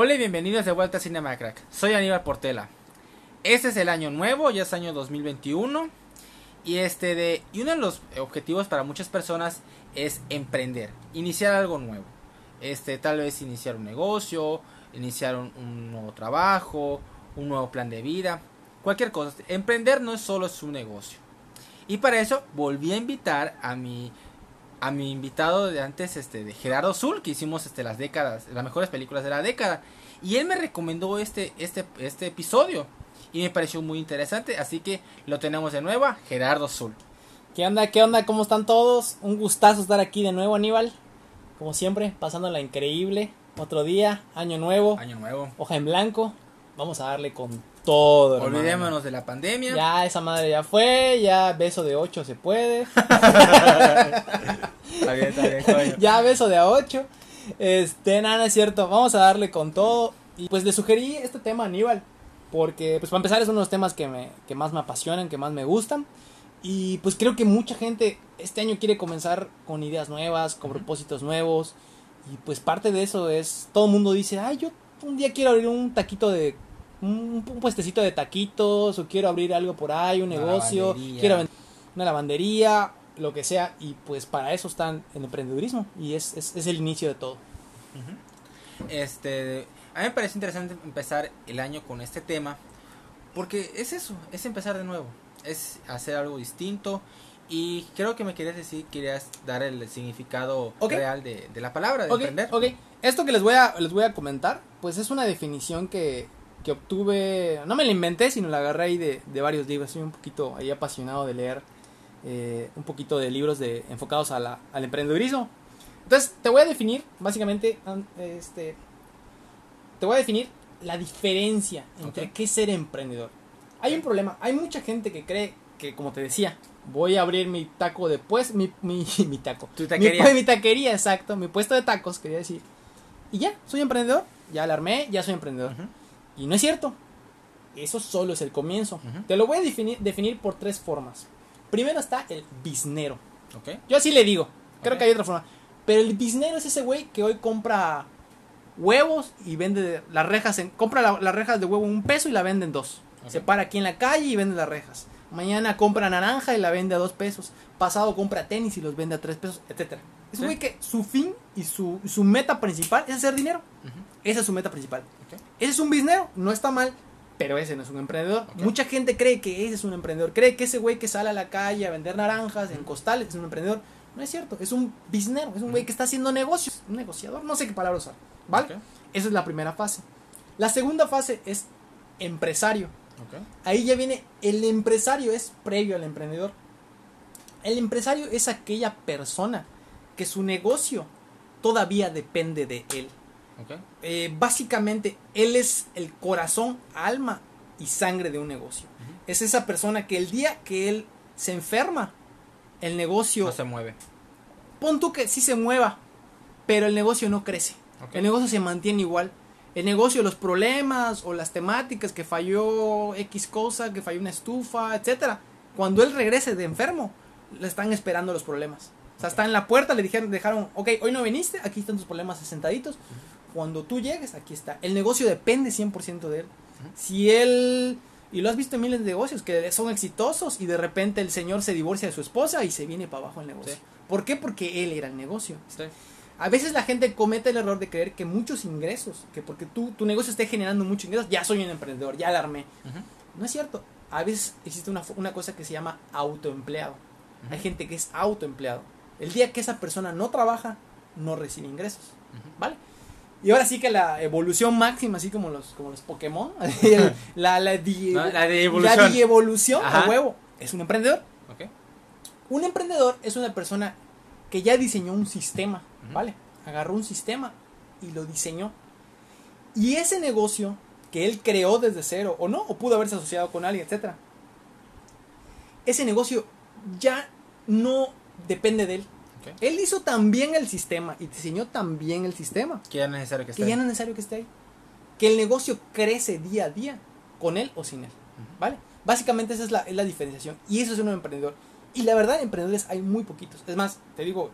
Hola y bienvenidos de vuelta a Cinema Crack. Soy Aníbal Portela. Este es el año nuevo, ya es año 2021. Y este de y uno de los objetivos para muchas personas es emprender, iniciar algo nuevo. Este, tal vez iniciar un negocio, iniciar un, nuevo trabajo, un nuevo plan de vida, cualquier cosa. Emprender no es solo su negocio. Y para eso volví a invitar a mi a mi invitado de antes, este, de Gerardo Zul, que hicimos este, las décadas, las mejores películas de la década. Y él me recomendó este, este, este episodio. Y me pareció muy interesante. Así que lo tenemos de nuevo, Gerardo Zul. ¿Qué onda? ¿Qué onda? ¿Cómo están todos? Un gustazo estar aquí de nuevo, Aníbal. Como siempre, pasándola increíble. Otro día, año nuevo, Año nuevo. hoja en blanco. Vamos a darle con todo, hermano. Olvidémonos de la pandemia. Ya esa madre ya fue, ya beso de 8 se puede. Está bien, está bien, coño. ya beso de a 8. Este, nada, es cierto. Vamos a darle con todo. Y pues le sugerí este tema a Aníbal. Porque, pues para empezar, es uno de los temas que, me, que más me apasionan, que más me gustan. Y pues creo que mucha gente este año quiere comenzar con ideas nuevas, con propósitos nuevos. Y pues parte de eso es, todo el mundo dice, ay, yo un día quiero abrir un taquito de, un, un puestecito de taquitos, o quiero abrir algo por ahí, un Una negocio, lavandería. quiero vender una lavandería, lo que sea. Y pues para eso están el emprendedurismo. Y es, es, es el inicio de todo. Este, a mí me parece interesante empezar el año con este tema. Porque es eso, es empezar de nuevo. Es hacer algo distinto. Y creo que me querías decir, querías dar el significado real de, de la palabra, de emprender. ok. Esto que les voy a, les voy a comentar, pues es una definición que, que obtuve, no me la inventé, sino la agarré ahí de, de varios libros. Soy un poquito ahí apasionado de leer eh, un poquito de libros de, enfocados a la- al emprendedurismo. Entonces, te voy a definir, básicamente, este, te voy a definir la diferencia entre qué es ser emprendedor. Hay un problema, hay mucha gente que cree que, como te decía, voy a abrir mi taco de pues, mi, mi, mi taco. Tu Mi, taquería. mi taquería, exacto, mi puesto de tacos, quería decir. Y ya, soy emprendedor, ya la armé, ya soy emprendedor. Y no es cierto. Eso solo es el comienzo. Te lo voy a definir, definir por tres formas. Primero está el biznero. Ok. Yo así le digo. Creo que hay otra forma. Pero el biznero es ese güey que hoy compra huevos y vende las rejas en compra la- las rejas de huevo en un peso y la vende en dos. Se para aquí en la calle y vende las rejas. Mañana compra naranja y la vende a dos pesos. Pasado compra tenis y los vende a tres pesos, etcétera. Es un güey que su fin y su, su meta principal es hacer dinero. Esa es su meta principal. Ese es un biznero, no está mal, pero ese no es un emprendedor. Mucha gente cree que ese es un emprendedor, cree que ese güey que sale a la calle a vender naranjas en costales es un emprendedor. No es cierto, es un biznero, es un güey que está haciendo negocios, un negociador, no sé qué palabra usar, ¿vale? Esa es la primera fase. La segunda fase es empresario. Ahí ya viene, el empresario es previo al emprendedor. El empresario es aquella persona que su negocio todavía depende de él. Eh, básicamente, él es el corazón, alma y sangre de un negocio. Es esa persona que el día que él se enferma, el negocio, No se mueve. pon tú que sí se mueva, pero el negocio no crece. El negocio se mantiene igual. El negocio, los problemas o las temáticas que falló X cosa, que falló una estufa, etcétera. Cuando él regrese de enfermo, le están esperando los problemas. O sea, está en la puerta, le dijeron, dejaron, ok, hoy no viniste, aquí están tus problemas sentaditos. Cuando tú llegues, aquí está. El negocio depende 100% de él. Si él, y lo has visto en miles de negocios, que son exitosos y de repente el señor se divorcia de su esposa y se viene para abajo el negocio. Sí. ¿Por qué? Porque él era el negocio. Sí. A veces la gente comete el error de creer que muchos ingresos, que porque tú, tu negocio esté generando muchos ingresos, ya soy un emprendedor, ya la armé. Ujú. No es cierto. A veces existe una, una cosa que se llama autoempleado. Hay gente que es autoempleado. El día que esa persona no trabaja, no recibe ingresos. ¿Vale? Y ahora sí que la evolución máxima, así como los, como los Pokémon, la, la, No, la de evolución. la evolución a huevo, es un emprendedor. Un emprendedor es una persona que ya diseñó un sistema. ¿vale? Agarró un sistema y lo diseñó. Y ese negocio que él creó desde cero, o no, o pudo haberse asociado con alguien, etcétera. Ese negocio ya no depende de él. Ok. Él hizo también el sistema y diseñó también el sistema. Que ya no es necesario que esté. Que ya no es necesario que esté ahí. Que el negocio crece día a día, con él o sin él. Ujú. ¿Vale? Básicamente esa es la, es la diferenciación. Y eso es un emprendedor. Y la verdad, emprendedores hay muy poquitos. Es más, te digo,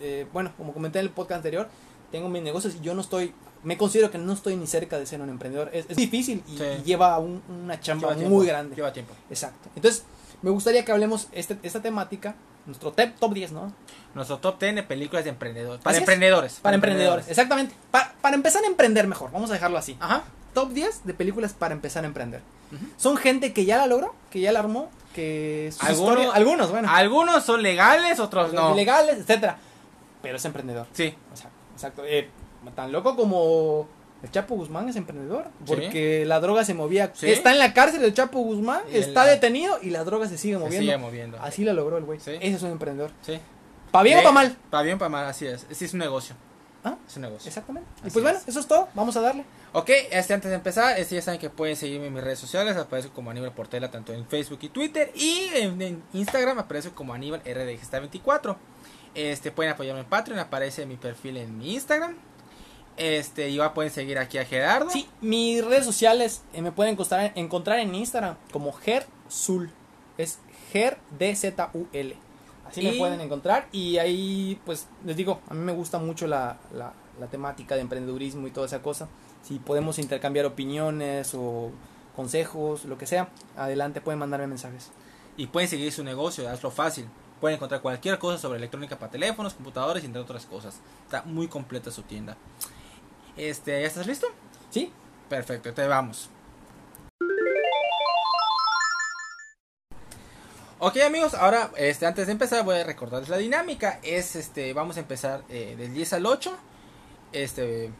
eh, bueno, como comenté en el podcast anterior, tengo mis negocios y yo no estoy me considero que no estoy ni cerca de ser un emprendedor. Es, es difícil y, Sí. y lleva un- una chamba Lleva muy tiempo, grande. Lleva tiempo. Exacto. Entonces, me gustaría que hablemos este, esta temática, nuestro top 10, ¿no? Nuestro top 10 de películas de emprendedores. Para Así emprendedores. Para emprendedores, exactamente. Pa- para empezar a emprender mejor, vamos a dejarlo así. Ajá. Top 10 de películas para empezar a emprender. Son gente que ya la logró, que ya la armó, que sus Algunos- historias- algunos, bueno, Algunos son legales, otros no. legales, etcétera, pero es emprendedor. Sí. Exacto. exacto. Eh, tan loco como el Chapo Guzmán es emprendedor, porque la droga se movía. Sí. Está en la cárcel el Chapo Guzmán, Y está la- detenido y la droga se sigue Se moviendo. sigue moviendo. Así la logró el güey. Sí. Ese es un emprendedor. Sí. ¿Para bien o para mal? Para bien, para mal, así es. Sí, es un negocio. ¿Ah? Es un negocio. Exactamente. Y pues bueno, es. eso es todo. Vamos a darle. Ok, este, antes de empezar, este, ya saben que pueden seguirme en mis redes sociales. Aparezco como Aníbal Portela tanto en Facebook y Twitter. Y en, en Instagram aparezco como Aníbal RDGesta24. Este, pueden apoyarme en Patreon. Aparece mi perfil en mi Instagram. Este, igual pueden seguir aquí a Gerardo. Sí, mis redes sociales eh, me pueden encontrar, encontrar en Instagram como Gerzul. Es G-D-Z-U-L. Así me Y- pueden encontrar. Y ahí, pues, les digo, a mí me gusta mucho la, la, la temática de emprendedurismo y toda esa cosa. Si podemos intercambiar opiniones o consejos, lo que sea, adelante, pueden mandarme mensajes. Y pueden seguir su negocio, hazlo fácil. Pueden encontrar cualquier cosa sobre electrónica para teléfonos, computadores y entre otras cosas. Está muy completa su tienda. Este, ¿ya estás listo? ¿Sí? Perfecto, entonces vamos. Ok amigos, ahora este, antes de empezar voy a recordarles la dinámica. Es este, vamos a empezar eh, del 10 al 8, este,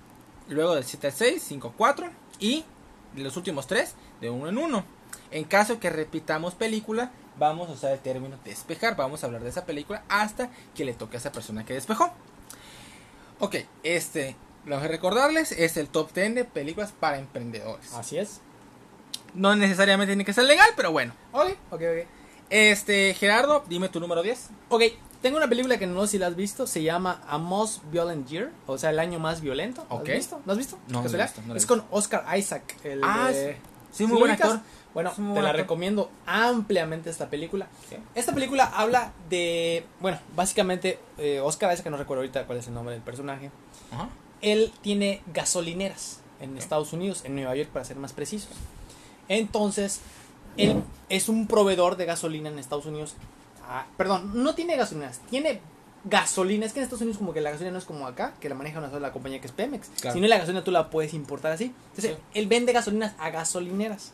luego del 7 al 6, 5 4 y los últimos 3 de 1 en 1. En caso que repitamos película, vamos a usar el término despejar. Vamos a hablar de esa película hasta que le toque a esa persona que despejó. Ok, este, lo que recordarles es el top 10 de películas para emprendedores. Así es. No necesariamente tiene que ser legal, pero bueno. Ok, ok, ok. Este, Gerardo, dime tu número 10. Ok, tengo una película que no sé si la has visto, se llama A Most Violent Year, o sea, el año más violento. ¿La Ok. ¿Has visto? ¿No has visto? No, no la visto, no la he es visto. con Oscar Isaac. El Ah, de- Sí, ¿Sí muy buen actor. Bueno, muy te buen la actor. recomiendo ampliamente esta película. Sí. Esta película habla de, bueno, básicamente eh, Oscar Isaac, que no recuerdo ahorita cuál es el nombre del personaje, Ajá. él tiene gasolineras en Estados Unidos, en Nueva York para ser más precisos. Entonces, él es un proveedor de gasolina en Estados Unidos. Ah, perdón, no tiene gasolineras, tiene gasolina. Es que en Estados Unidos como que la gasolina no es como acá, que la maneja una sola compañía que es Pemex. Claro. Sino la gasolina tú la puedes importar así. Entonces, Sí. él vende gasolinas a gasolineras.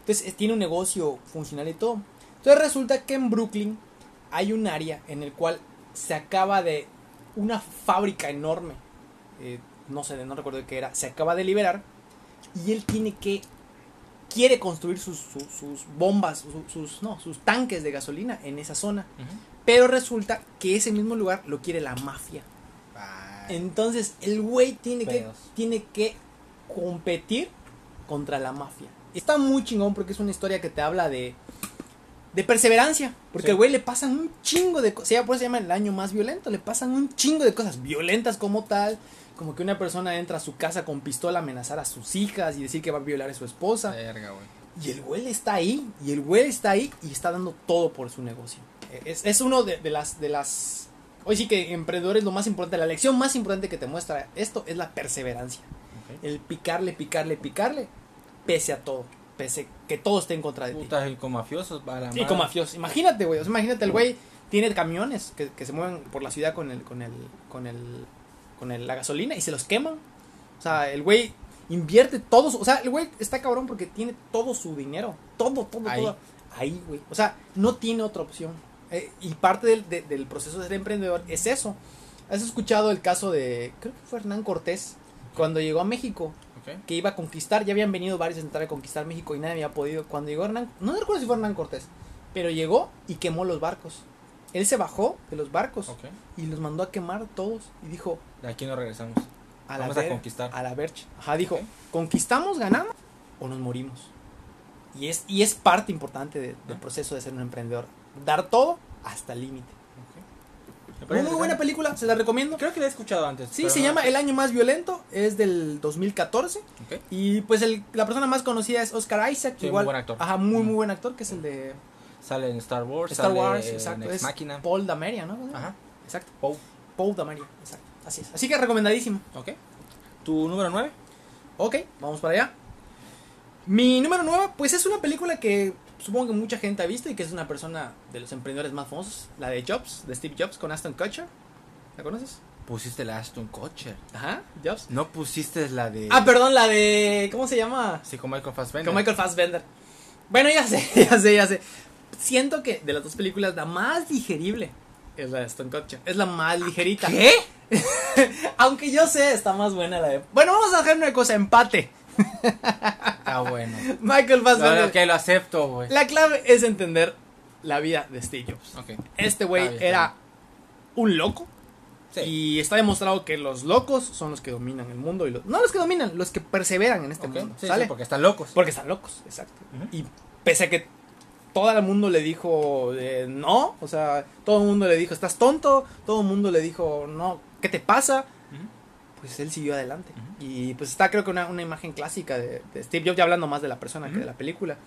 Entonces, tiene un negocio funcional y todo. Entonces, resulta que en Brooklyn hay un área en el cual se acaba de una fábrica enorme, eh, no sé, no recuerdo qué era, se acaba de liberar y él tiene que quiere construir sus, sus, sus bombas, su- sus no, sus tanques de gasolina en esa zona, pero resulta que ese mismo lugar lo quiere la mafia. Entonces, el güey tiene que Pedos. tiene que competir contra la mafia. Está muy chingón porque es una historia que te habla de de perseverancia, porque Sí. al güey le pasan un chingo de cosas, por eso se llama el año más violento, le pasan un chingo de cosas violentas como tal, como que una persona entra a su casa con pistola a amenazar a sus hijas y decir que va a violar a su esposa, verga, güey. y el güey está ahí, y el güey está ahí y está dando todo por su negocio. Es, es uno de, de las de las hoy sí que emprendedores lo más importante, la lección más importante que te muestra esto es la perseverancia el picarle, picarle, picarle, pese a todo, pese que todo esté en contra de ti. Puta, y con mafiosos, va la Y con mafiosos, imagínate, güey, o sea, imagínate, el güey tiene camiones que, que se mueven por la ciudad con el, con el, con el, con el- la gasolina y se los queman. O sea, el güey invierte todo, su- o sea, el güey está cabrón porque tiene todo su dinero, todo, todo, Ahí. todo, ahí, güey. O sea, no tiene otra opción. Eh, y parte del, de- del proceso de ser emprendedor es eso. ¿Has escuchado el caso de, creo que fue Hernán Cortés, cuando llegó a México? Que iba a conquistar, ya habían venido varios a intentar a conquistar México y nadie había podido. Cuando llegó Hernán, no recuerdo si fue Hernán Cortés, pero llegó y quemó los barcos. Él se bajó de los barcos y los mandó a quemar todos y dijo De aquí no regresamos. a Vamos la a conquistar. a la vercha. Ajá, dijo, conquistamos, ganamos o nos morimos. Y es y es parte importante de- del Ah. proceso de ser un emprendedor, dar todo hasta el límite. Muy, muy buena película, se la recomiendo. Creo que la he escuchado antes. Sí, se no- llama El año más violento, es del 2014. Ok. Y pues el, la persona más conocida es Oscar Isaac, Sí, muy igual. buen actor. Ajá, muy, muy Mm. buen actor, que es el de Sale en Star Wars. Star sale Wars, en exacto. Es Machina. Paul Dameria, ¿no? Ajá. Exacto. Poe. Paul Dameria, exacto. Así es. Así que recomendadísimo. Ok. ¿Tu número 9? Ok, vamos para allá. Mi número 9, pues es una película que supongo que mucha gente ha visto y que es una persona de los emprendedores más famosos, la de Jobs, de Steve Jobs con Aston Kutcher. ¿La conoces? Pusiste la Aston Kutcher. Ajá, Jobs. No pusiste la de... Ah, perdón, la de... ¿Cómo se llama? Sí, con Michael Fassbender. Con Michael Fassbender. Bueno, ya sé, ya sé, ya sé. Siento que de las dos películas la más digerible es la de Aston Kutcher. Es la más ligerita. ¿Qué? Aunque yo sé, está más buena la de... Bueno, vamos a hacer una cosa, empate. Ah, bueno. Michael Fassbender. ok, lo acepto, güey. La clave es entender la vida de Steve Jobs. Ok. Este güey Está está era un loco Sí. y está demostrado que los locos son los que dominan el mundo y los no los que dominan, los que perseveran en este mundo, sí, ¿sale? sí, porque están locos. Porque están locos, exacto. Y pese a que todo el mundo le dijo eh, no, o sea, todo el mundo le dijo estás tonto, todo el mundo le dijo no, ¿qué te pasa? Pues él siguió adelante. Y pues está creo que una, una imagen clásica de, de Steve Jobs, ya hablando más de la persona que de la película,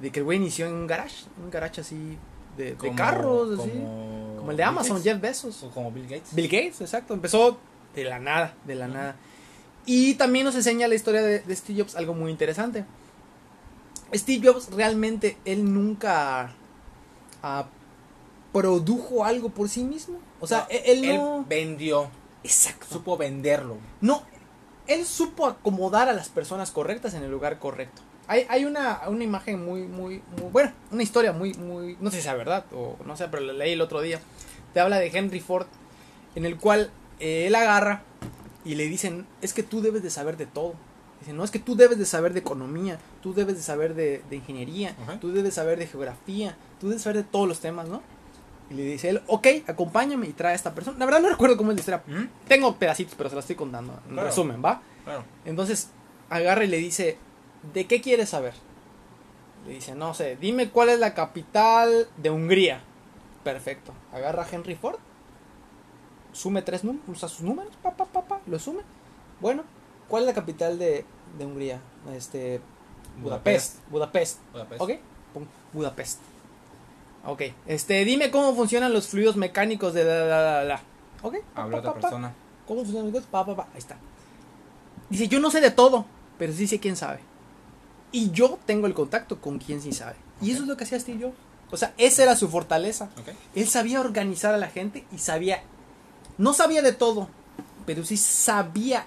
de que el güey inició en un garage, un garage así de, carros, así, como, como el de Bill Amazon, Gates. Jeff Bezos. O como Bill Gates. Bill Gates, exacto. Empezó de la nada, de la nada. Y también nos enseña la historia de, de Steve Jobs algo muy interesante. Steve Jobs realmente, él nunca ah, produjo algo por sí mismo. O sea, No, él, él Él no... vendió, Exacto. supo venderlo. No, él supo acomodar a las personas correctas en el lugar correcto. Hay, hay una, una imagen muy, muy, muy, bueno, una historia muy, muy, no sé si sea verdad o no sé, pero la leí el otro día. Te habla de Henry Ford, en el cual eh, él agarra y le dicen, es que tú debes de saber de todo. Dicen, no, es que tú debes de saber de economía, tú debes de saber de, de ingeniería, Ajá. tú debes de saber de geografía, tú debes saber de todos los temas, ¿no? Y le dice él, ok, acompáñame y trae a esta persona. La verdad no recuerdo cómo es la historia. Tengo pedacitos, pero se la estoy contando. En Claro. resumen, ¿va? Claro. Entonces agarra y le dice, ¿de qué quieres saber? Le dice, no sé, dime cuál es la capital de Hungría. Perfecto. Agarra a Henry Ford, sume tres números, usa sus números, pa, pa, pa, pa, lo sume. Bueno, ¿cuál es la capital de, de Hungría? Este, Budapest. Budapest. Budapest. ¿Ok? Budapest. Ok. Este, dime cómo funcionan los fluidos mecánicos de la, la, la, la. Habla otra persona. ¿Cómo funcionan los fluidos? Pa, pa, pa. Ahí está. Dice, yo no sé de todo, pero sí sé quién sabe. Y yo tengo el contacto con quien sí sabe. Y eso es lo que hacía Steve Jobs. O sea, esa era su fortaleza. Ok. Él sabía organizar a la gente y sabía, no sabía de todo, pero sí sabía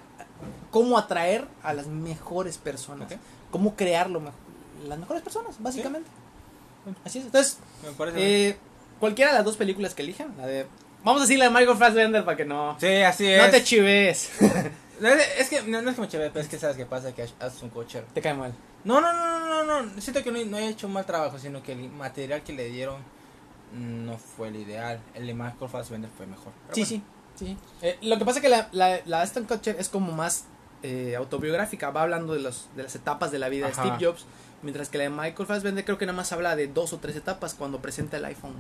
cómo atraer a las mejores personas, cómo crear lo mejor, las mejores personas, básicamente. Así es. Entonces, Me parece. bien. eh, cualquiera de las dos películas que elijan, la de, vamos a decir la de Michael Fassbender para que no, sí, así es. no te chives, No, es, que no, no es que me pero es que sabes qué pasa que haces un te cae mal. No, no, no, no, no. Siento que no, no he hecho un mal trabajo, sino que el material que le dieron no fue el ideal. El de Michael Fassbender fue mejor. Pero Sí, bueno. sí, sí. Eh, lo que pasa es que la, la, la Aston Kutcher es como más eh, autobiográfica, va hablando de, los, de las etapas de la vida Ajá. de Steve Jobs, mientras que la de Michael Fassbender creo que nada más habla de dos o tres etapas cuando presenta el iPhone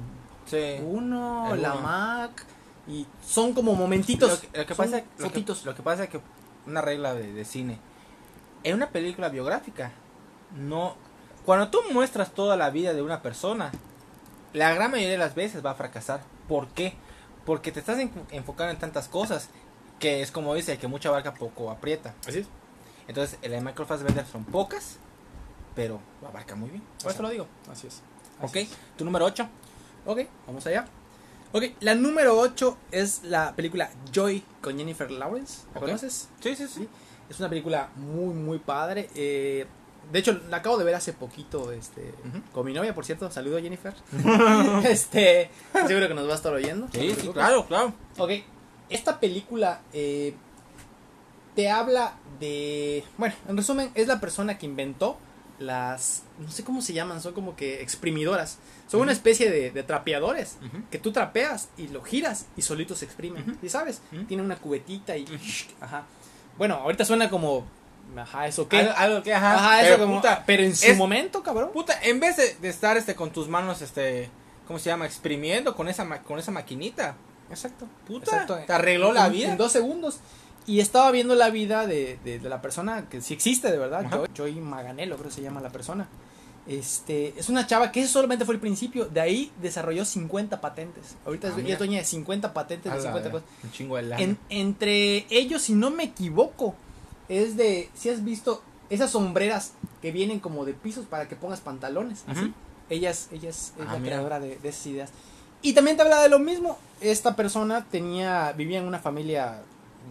Sí. 1, El la uno. Mac, y son como momentitos, Lo que, lo que pasa, lo que, lo que pasa es que una regla de, de cine. En una película biográfica, no. Cuando tú muestras toda la vida de una persona, la gran mayoría de las veces va a fracasar. ¿Por qué? Porque te estás en- enfocando en tantas cosas que es como dice, que mucha abarca poco aprieta. Así es. Entonces, el de Michael Fassbender son pocas, pero abarca muy bien. Por eso lo digo. Así es. Ok, Así es. tu número 8. Ok, vamos allá. Ok, la número 8 es la película Joy con Jennifer Lawrence. ¿La Ok. conoces? Sí, sí, sí. Es una película muy, muy padre. eh, de hecho, la acabo de ver hace poquito este, con mi novia, por cierto. Saludo, Jennifer. este, seguro que nos va a estar oyendo. Sí, sí, claro, claro. Ok, esta película eh, te habla de... Bueno, en resumen, es la persona que inventó las... No sé cómo se llaman, son como que exprimidoras. Son una especie de, de trapeadores que tú trapeas y lo giras y solito se exprime. Ujú. ¿Y sabes? Tiene una cubetita y... Ajá. Bueno, ahorita suena como... Ajá, ¿eso qué? Algo, algo que, ajá. Ajá, eso pero, como... puta, pero en su es- momento, cabrón. Puta, en vez de, de estar este con tus manos este ¿cómo se llama? exprimiendo con esa ma- con esa maquinita. Exacto. Puta, Exacto. te arregló la En- vida. En dos segundos. Y estaba viendo la vida de, de- de la persona que sí existe de verdad. Joy, Joy Maganello, creo que se llama la persona. Este, es una chava que eso solamente fue el principio. De ahí desarrolló 50 patentes. Ahorita Ah, es, ella mira. es dueña de 50 patentes de A la 50 verga, cosas. Un chingo de lana. En- entre ellos, si no me equivoco, es de, si has visto esas sombreras que vienen como de pisos para que pongas pantalones, así. Ella es, ella es, es Ah, la mira. creadora de, de esas ideas. Y también te habla de lo mismo. Esta persona tenía, vivía en una familia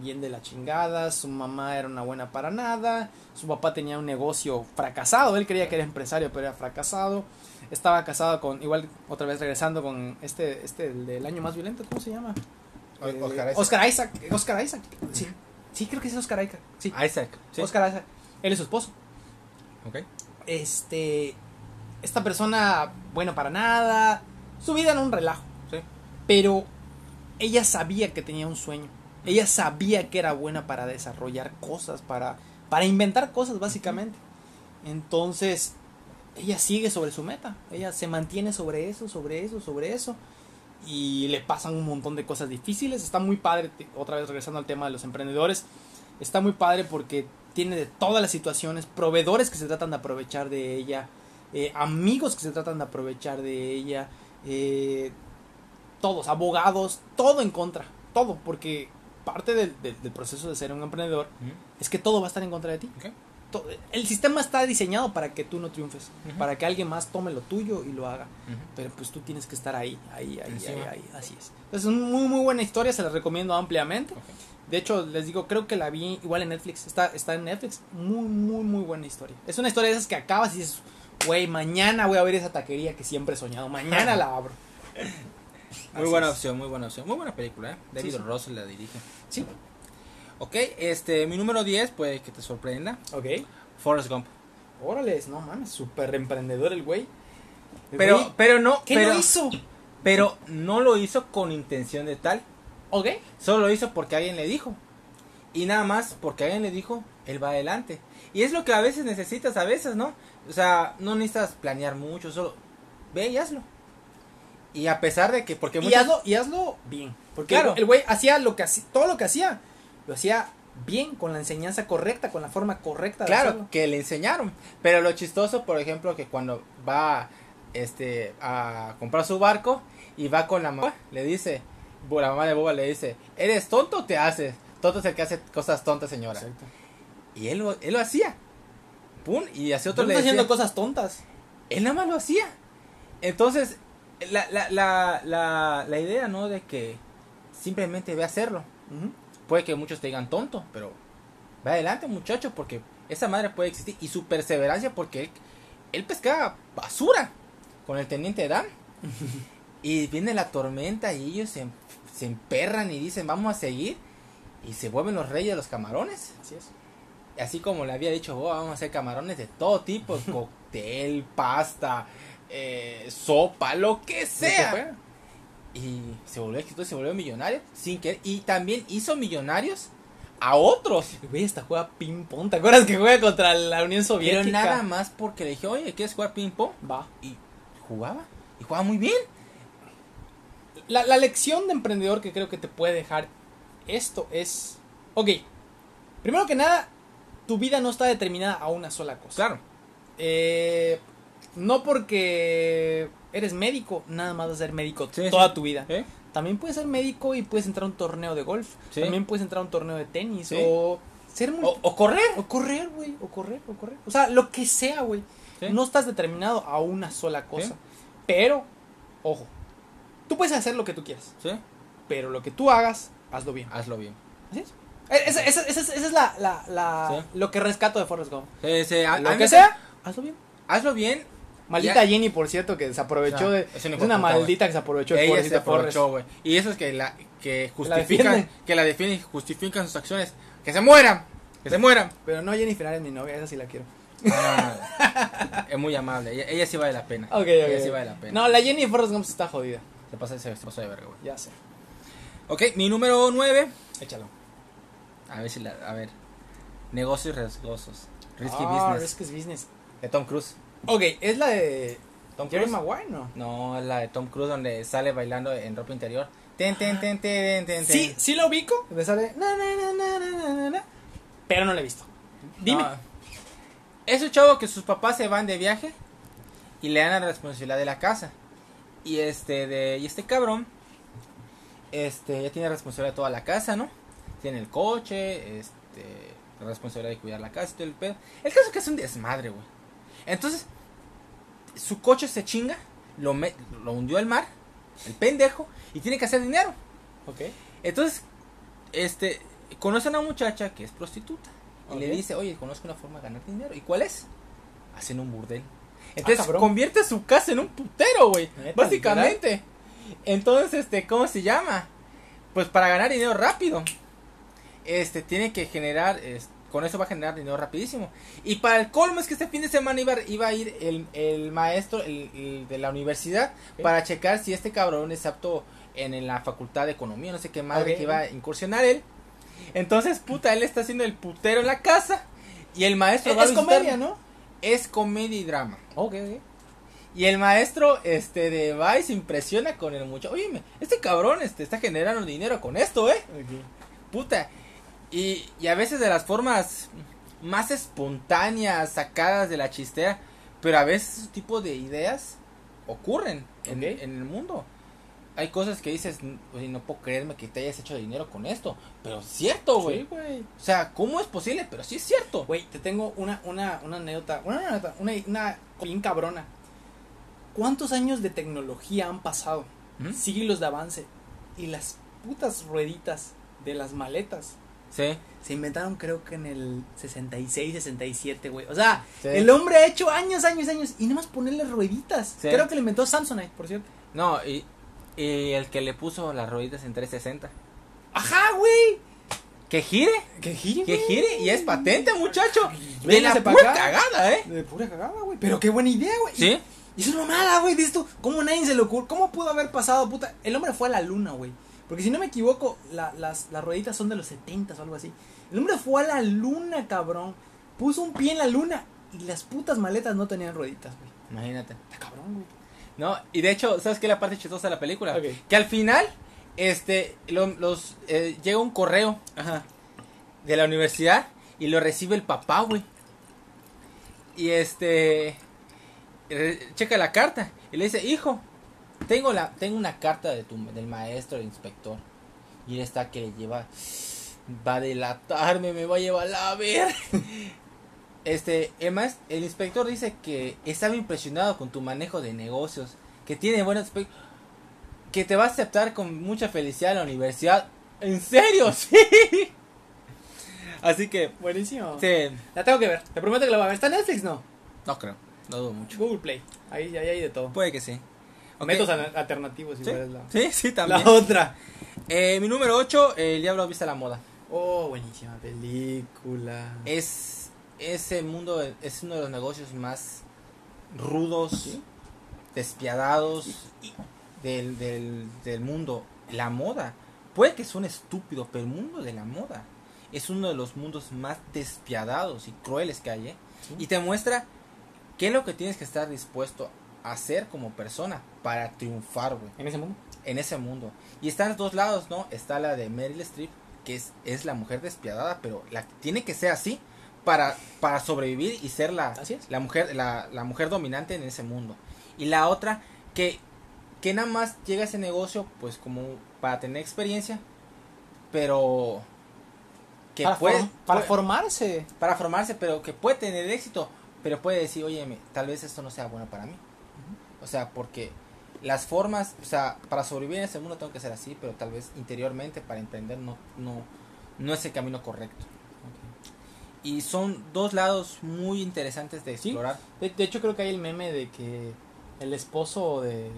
bien de la chingada, su mamá era una buena para nada, su papá tenía un negocio fracasado, él creía que era empresario, pero era fracasado. Estaba casado con, igual otra vez regresando con este, este el del año más violento, ¿cómo se llama? Eh, Oscar Isaac. Oscar Isaac. Oscar Isaac. Sí. Sí, creo que es Oscar Isaac. Sí. Isaac. ¿sí? Oscar Isaac. Él es su esposo. Ok. Este. Esta persona, bueno, para nada. Su vida era un relajo. Sí. Pero ella sabía que tenía un sueño. Ella sabía que era buena para desarrollar cosas, para, para inventar cosas, básicamente. Entonces, ella sigue sobre su meta. Ella se mantiene sobre eso, sobre eso, sobre eso. Y le pasan un montón de cosas difíciles. Está muy padre, otra vez regresando al tema de los emprendedores. Está muy padre porque tiene de todas las situaciones, proveedores que se tratan de aprovechar de ella, eh, amigos que se tratan de aprovechar de ella, eh, todos, abogados, todo en contra, todo, porque parte del, del- del proceso de ser un emprendedor es que todo va a estar en contra de ti. El sistema está diseñado para que tú no triunfes, para que alguien más tome lo tuyo y lo haga. Pero pues tú tienes que estar ahí, ahí, ahí, ahí, ahí, así es. Entonces es una muy, muy buena historia, se la recomiendo ampliamente. De hecho, les digo, creo que la vi igual en Netflix. Está, está en Netflix. Muy, muy, muy buena historia. Es una historia de esas que acabas y dices, güey, mañana voy a ver esa taquería que siempre he soñado. Mañana la abro. Muy Así buena es. opción, muy buena opción. Muy buena película, ¿eh? David Sí, sí. Russell la dirige. Sí. Ok, este, mi número 10 puede que te sorprenda. Ok. Forrest Gump. Órale, no mames, súper emprendedor el güey. El Pero, güey, pero no, ¿Qué pero, lo hizo? pero no lo hizo con intención de tal. Ok. Solo lo hizo porque alguien le dijo. Y nada más porque alguien le dijo, él va adelante. Y es lo que a veces necesitas, a veces, ¿no? O sea, no necesitas planear mucho, solo ve y hazlo. Y a pesar de que, porque Y hazlo, y hazlo bien. Porque Claro. el güey hacía lo que hacía, todo lo que hacía, lo hacía bien, con la enseñanza correcta, con la forma correcta de Claro, hacerlo. que le enseñaron. Pero lo chistoso, por ejemplo, que cuando va este a comprar su barco y va con la mamá, le dice, la mamá de Boba le dice, ¿eres tonto o te haces? Tonto es el que hace cosas tontas, señora. Exacto. Y él lo, él lo hacía. Pum, y hacia otro le decía, haciendo cosas tontas. él nada más lo hacía. Entonces, la, la, la, la, la idea, ¿no? De que simplemente ve a hacerlo. Puede que muchos te digan tonto, pero va adelante, muchacho, porque esa madre puede existir. Y su perseverancia, porque él, él pescaba basura con el teniente Dan. y viene la tormenta y ellos se, se emperran y dicen, vamos a seguir. Y se vuelven los reyes de los camarones. Así es. Así como le había dicho, "Oh, vamos a hacer camarones de todo tipo, cóctel, pasta, eh, sopa, lo que sea. Y se volvió exitoso, se volvió millonario sin querer. Y también hizo millonarios a otros. Güey hasta juega ping pong. ¿Te acuerdas que juega contra la Unión Soviética? Pero nada más porque le dije, oye, ¿quieres jugar ping pong? Va. Y jugaba. Y jugaba muy bien. La, la lección de emprendedor que creo que te puede dejar esto es... Ok. Primero que nada, tu vida no está determinada a una sola cosa. Claro. Eh, no porque eres médico, nada más vas a ser médico Sí, toda sí. tu vida. ¿Eh? También puedes ser médico y puedes entrar a un torneo de golf. Sí. También puedes entrar a un torneo de tenis. O ser muy... O, o correr. O correr, güey. O correr, o correr. O sea, lo que sea, güey. No estás determinado a una sola cosa. Pero, ojo. Tú puedes hacer lo que tú quieras. Sí. Pero lo que tú hagas, hazlo bien. Hazlo bien. Así es. Esa, esa- esa es- esa es la, la- la- Sí. lo que rescato de Forrest Gump. Sí, sí, a- Lo a que sea, hazlo bien. Hazlo bien. Maldita Ya- Jenny, por cierto, que se aprovechó No, de. es de una puta, maldita que se aprovechó el Ella se aprovechó, güey. Y eso es que la que justifican, que la defienden y justifican sus acciones. Que se mueran. Que se mueran. Pero no, Jennifer es mi novia, esa sí la quiero. Ah, es muy amable. Ella, ella sí vale la pena. Ok, ok. Ella sí vale la pena. No, la Jenny de Forrest Gump está jodida. Se pasa, se, se pasó de verga, güey. Ya sé. Ok, mi número 9. Échalo. A ver si la. A ver. Negocios riesgosos. Risky ah, Business. Risky Business. De Tom Cruise. Ok, ¿es la de. Tom Jerry Maguire, no? No, es la de Tom Cruise donde sale bailando en ropa interior. Ten, ten, ten, ten, ten, Sí, sí la ubico. Me sale. Na, na, na, na, na, na, pero no la he visto. Dime. Es un chavo que sus papás se van de viaje y le dan la responsabilidad de la casa. Y este, de, y este cabrón, este, ya tiene responsabilidad de toda la casa, ¿no? Tiene el coche, este la responsabilidad de cuidar la casa y todo el pedo. El caso es que es un desmadre, güey. Entonces, su coche se chinga, lo, me- lo hundió al mar, el pendejo, y tiene que hacer dinero. Ok. Entonces, este, conoce a una muchacha que es prostituta. Y le dice, oye, conozco una forma de ganar dinero. ¿Y cuál es? Haciendo un burdel. Entonces, Ah, cabrón. convierte su casa en un putero, güey. Básicamente. Entonces, este, ¿cómo se llama? Pues para ganar dinero rápido. Este, tiene que generar, es- con eso va a generar dinero rapidísimo. Y para el colmo es que este fin de semana iba, iba a ir el, el maestro el- el de la universidad para checar si este cabrón es apto en, en la facultad de economía, no sé qué madre que iba a incursionar él. Entonces, puta, él está haciendo el putero en la casa y el maestro Es, va a es comedia, ¿no? Es comedia y drama. Ok, ok. Y el maestro este de va se impresiona con el muchacho. Oye, este cabrón este está generando dinero con esto, ¿eh? Puta. Y, y a veces de las formas más espontáneas, sacadas de la chistera, pero a veces ese tipo de ideas ocurren en, en el mundo. Hay cosas que dices, no puedo creerme que te hayas hecho dinero con esto, pero es cierto, güey. Sí, güey. O sea, ¿cómo es posible? Pero sí es cierto. Güey, te tengo una, una, una anécdota, una anécdota, una, una bien cabrona. ¿Cuántos años de tecnología han pasado? ¿Mm? Siglos de avance. Y las putas rueditas de las maletas Sí. se inventaron creo que en el 66, 67, güey. O sea, Sí. el hombre ha hecho años, años, años. Y nada más ponerle rueditas. Sí. Creo que le inventó Samsonite, por cierto. No, y, y el que le puso las rueditas en 360. Ajá, güey. Que gire, Que gire, que gire. Y es patente, muchacho. De la pura acá. cagada, ¿eh? De pura cagada, güey. Pero qué buena idea, güey. ¿Sí? Y es una mamada, güey, dices tú, ¿cómo nadie se le ocurre? ¿Cómo pudo haber pasado, puta? El hombre fue a la luna, güey. Porque si no me equivoco, la- las, las rueditas son de los 70 o algo así. El hombre fue a la luna, cabrón. Puso un pie en la luna y las putas maletas no tenían rueditas, güey. Imagínate. Está cabrón, güey. No, y de hecho, ¿sabes qué es la parte chistosa de la película? Que al final, este, lo- los, eh, llega un correo Ajá. de la universidad y lo recibe el papá, güey. Y este, checa la carta y le dice, hijo, tengo la, tengo una carta de tu, del maestro, del inspector. Y él está que le lleva, va a delatarme, me va a llevar a ver. Este, además, el inspector dice que estaba impresionado con tu manejo de negocios, que tiene buenos aspec- que te va a aceptar con mucha felicidad a la universidad. ¿En serio? Sí. Así que, Buenísimo. sí, La tengo que ver. Te prometo que la voy a ver. ¿Está en Netflix? No. no creo, no dudo mucho. Google Play. Ahí, ahí hay de todo. Puede que sí. Ok. Métodos al- alternativos, igual es la, sí, sí, también. la otra. Eh, mi número 8, El Diablo Viste a la Moda. Oh, buenísima película. Es ese mundo, es uno de los negocios más rudos, Sí. despiadados del, del, del mundo. La moda. Puede que suene estúpido, pero el mundo de la moda es uno de los mundos más despiadados y crueles que hay. ¿eh? Sí. Y te muestra qué es lo que tienes que estar dispuesto a hacer como persona para triunfar, güey En ese mundo. en ese mundo. Y están los dos lados, ¿no? Está la de Meryl Streep, que es, es la mujer despiadada, pero la tiene que ser así para, para sobrevivir y ser la, la mujer la, la mujer dominante en ese mundo. Y la otra que que nada más llega a ese negocio pues como para tener experiencia, pero que para, puede, form- para puede- formarse. para formarse, pero que puede tener éxito, pero puede decir, oye, tal vez esto no sea bueno para mí. O sea, porque las formas, o sea, para sobrevivir en ese mundo tengo que ser así, pero tal vez interiormente para emprender no, no, no es el camino correcto. Y son dos lados muy interesantes de Sí. explorar. De, de hecho, creo que hay el meme de que el esposo de,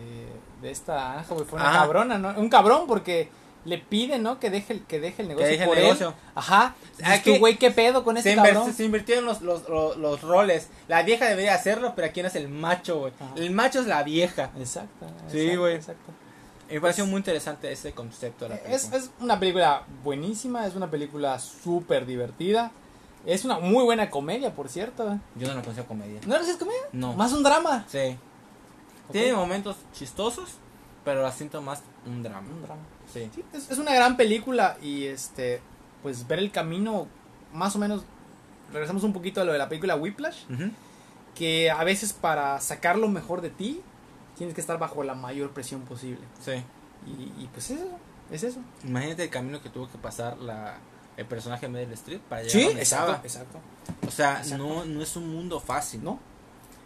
de esta Anja güey, fue una Ajá. cabrona, ¿no? Un cabrón porque le pide, ¿no? Que deje el, que deje el negocio deje el por él. negocio. Ajá. Dices tú, que güey, ¿qué pedo con Se, ese cabrón? se invirtieron los, los, los, los roles. La vieja debería hacerlo, pero aquí no es el macho, güey. Ajá. El macho es la vieja. Exacto. Sí, güey. Exacto. Me pareció muy interesante ese concepto de la película. Es, es una película buenísima, es una película súper divertida. Es una muy buena comedia, por cierto. Yo no lo considero comedia. ¿No es comedia? No. Más un drama. Sí. Tiene momentos chistosos, pero la siento más un drama. Un drama. Sí. Sí, es, es una gran película y este, pues ver el camino, más o menos, regresamos un poquito a lo de la película Whiplash, que a veces para sacar lo mejor de ti, tienes que estar bajo la mayor presión posible. Sí. Y, y pues eso, es eso. Imagínate el camino que tuvo que pasar la, el personaje de Meryl Streep para llegar Sí, a donde exacto, estaba. exacto. O sea, Exacto. no, no es un mundo fácil. ¿No?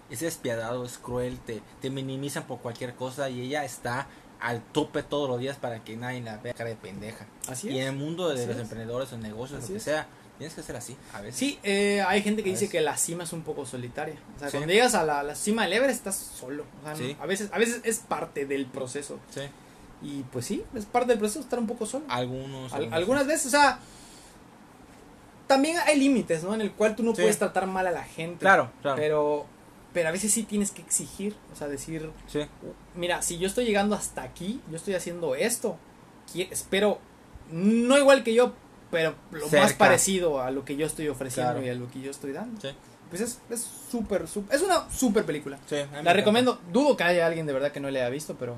Es despiadado, es cruel, te, te minimizan por cualquier cosa y ella está al tope todos los días para que nadie la vea cara de pendeja. Así Y en es. el mundo de Así los es. emprendedores o negocios, Así lo que es. sea, tienes que ser así a veces. Sí, eh, hay gente que A dice veces. que la cima es un poco solitaria. O sea, Sí. cuando llegas a la, la cima del Everest estás solo. O sea, Sí. a, veces, a veces es parte del proceso. Sí. Y pues sí, es parte del proceso estar un poco solo. Algunos. Al- algunos algunas veces, o sea, también hay límites, ¿no? En el cual tú no puedes tratar mal a la gente. Claro, claro. Pero, pero a veces sí tienes que exigir, o sea, decir, Sí. mira, si yo estoy llegando hasta aquí, yo estoy haciendo esto, espero, no igual que yo, pero lo más parecido a lo que yo estoy ofreciendo Claro. y a lo que yo estoy dando. Sí. Pues es es súper, súper- es una súper película. Sí, La encanta. recomiendo, dudo que haya alguien de verdad que no la haya visto, pero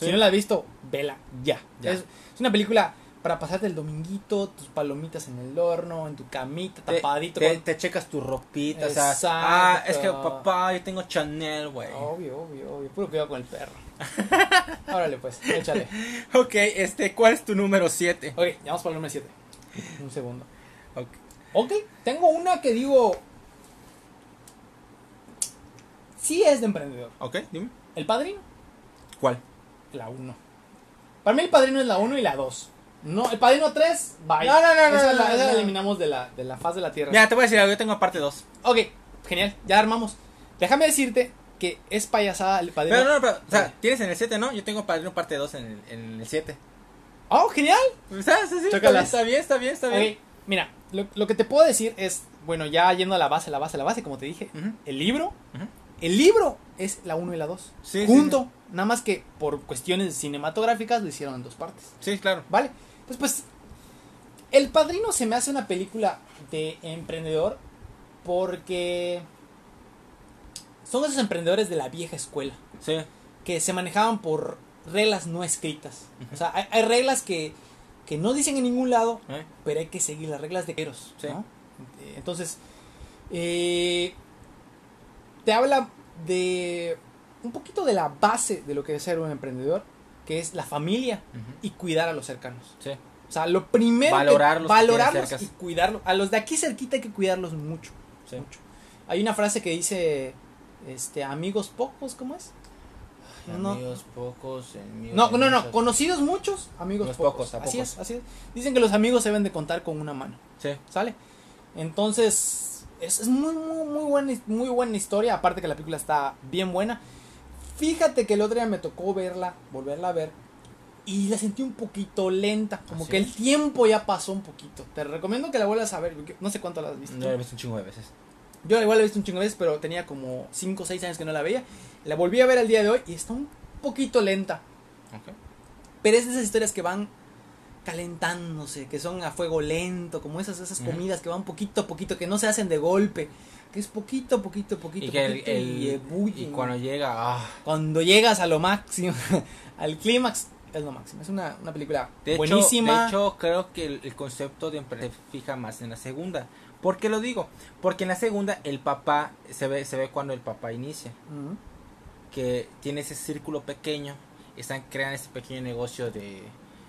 si no la has visto, vela ya. Ya. Es, es una película para pasarte el dominguito, tus palomitas en el horno, en tu camita, tapadito. Te, con- te checas tu ropita, o sea, Exacto. ah, es que papá, yo tengo Chanel, güey. Obvio, obvio, obvio. Puro cuidado con el perro. Órale, pues, échale. Ok, este, ¿cuál es tu número 7? Ok, ya vamos para el número 7. Un segundo. Ok. Ok, tengo una que digo. Sí es de emprendedor. ok, dime. El padrino, ¿Cuál? la 1. Para mí el padrino es la 1 y la 2. No, el padrino 3, bye. No, no, no, no, Esa no, la, no, eliminamos de la, de la faz de la tierra. Mira, te voy a decir algo, yo tengo parte 2. Ok, genial, ya armamos. Déjame decirte que es payasada el padrino. Pero no, pero, o sea, tienes en el 7, ¿no? Yo tengo Padrino parte 2 en el, en el 7. Oh, genial. ¿Sabes? Sí, sí, está bien, está bien, está bien, está bien. Mira, lo, lo que te puedo decir es, bueno, ya yendo a la base, la base, la base, como te dije, el libro, el libro es la 1 y la 2. Sí, sí, junto, nada más que por cuestiones cinematográficas lo hicieron en dos partes. Sí, claro. ¿Vale? Pues pues El Padrino se me hace una película de emprendedor porque son esos emprendedores de la vieja escuela Sí, que se manejaban por reglas no escritas. O sea, hay, hay reglas que, que no dicen en ningún lado, ¿eh? pero hay que seguir las reglas de Eros. Sí. ¿no? Eh, Entonces, eh, te habla de un poquito de la base de lo que es ser un emprendedor, que es la familia y cuidar a los cercanos. Sí. O sea, lo primero Valorarlos que valorarlos tienes y cuidarlos. A los de aquí cerquita hay que cuidarlos mucho, Sí. mucho. Hay una frase que dice, este, amigos pocos, ¿cómo es? No. Amigos pocos, No, no, no, muchos. conocidos muchos, amigos Los pocos. pocos, así es, así es. Dicen que los amigos se deben de contar con una mano, Sí. ¿sale? Entonces, es, es muy, muy, muy buena, muy buena historia, aparte que la película está bien buena. Fíjate que el otro día me tocó verla, volverla a ver, y la sentí un poquito lenta, como ¿Ah, que el tiempo ya pasó un poquito. Te recomiendo que la vuelvas a ver, porque no sé cuánto la has visto. No lo he visto un chingo de veces. Yo igual la he visto un chingo de veces, pero tenía como 5 o 6 años que no la veía. La volví a ver al día de hoy y está un poquito lenta. Ok. Pero es de esas historias que van calentándose, que son a fuego lento, como esas, esas comidas que van poquito a poquito, que no se hacen de golpe, que es poquito, poquito, poquito, Y que poquito el- y ebullen. y cuando llega, ah, Cuando llegas a lo máximo, al clímax, es lo máximo. Es una, una película De buenísima. Hecho, de hecho, creo que el, el concepto de se fija más en la segunda. ¿Por qué lo digo? Porque en la segunda el papá se ve se ve cuando el papá inicia, que tiene ese círculo pequeño, están creando ese pequeño negocio de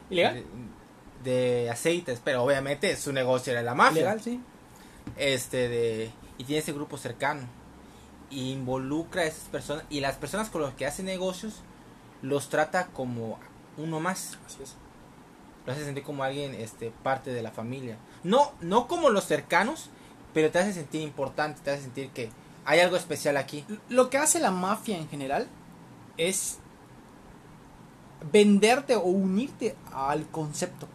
¿Ilegal? de, de aceites, pero obviamente su negocio era la mafia. Ilegal, sí. Este de y tiene ese grupo cercano y involucra a esas personas y las personas con las que hace negocios los trata como uno más. Así es. lo hace sentir como alguien este parte de la familia no no como los cercanos pero te hace sentir importante te hace sentir que hay algo especial aquí Lo que hace la mafia en general es venderte o unirte al concepto.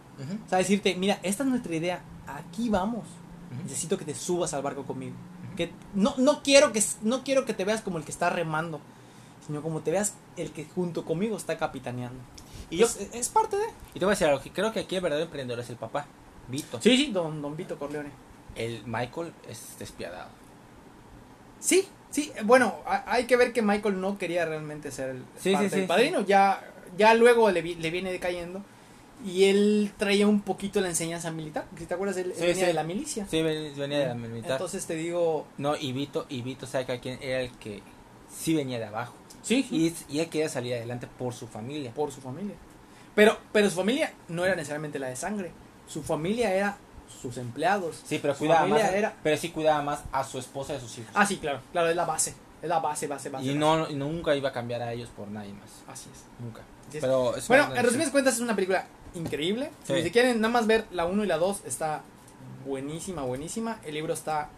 O sea, decirte, mira, esta es nuestra idea, aquí vamos. Necesito que te subas al barco conmigo. Que no, no quiero que no quiero que te veas como el que está remando, sino como te veas el que junto conmigo está capitaneando. y yo es, es parte de. y te voy a decir algo que creo que aquí el verdadero emprendedor es el papá Vito Sí, sí, don, don Vito Corleone. el Michael es despiadado Sí, sí, bueno, ha- hay que ver que Michael no quería realmente ser el Sí, parte sí, del sí, padrino, ya, ya luego le, le viene decayendo y él traía un poquito la enseñanza militar, si te acuerdas, él, Sí, venía sí. de la milicia. sí ven- venía de la militar Entonces te digo, no y Vito y Vito sabe que era el que sí venía de abajo sí, y, y él quería salir adelante por su familia por su familia. Pero, pero su familia no era necesariamente la de sangre, su familia era sus empleados. Sí, pero Su cuidaba más. era- Pero sí cuidaba más a su esposa y a sus hijos. Ah, sí, claro, claro, es la base. Es la base, base, base. y base. no, y nunca iba a cambiar a ellos por nadie más. Así es. Nunca. Así es. Pero es Bueno, en resumidas cuentas es una película increíble. Sí. Si quieren nada más ver la 1 y la 2, está buenísima, buenísima. El libro está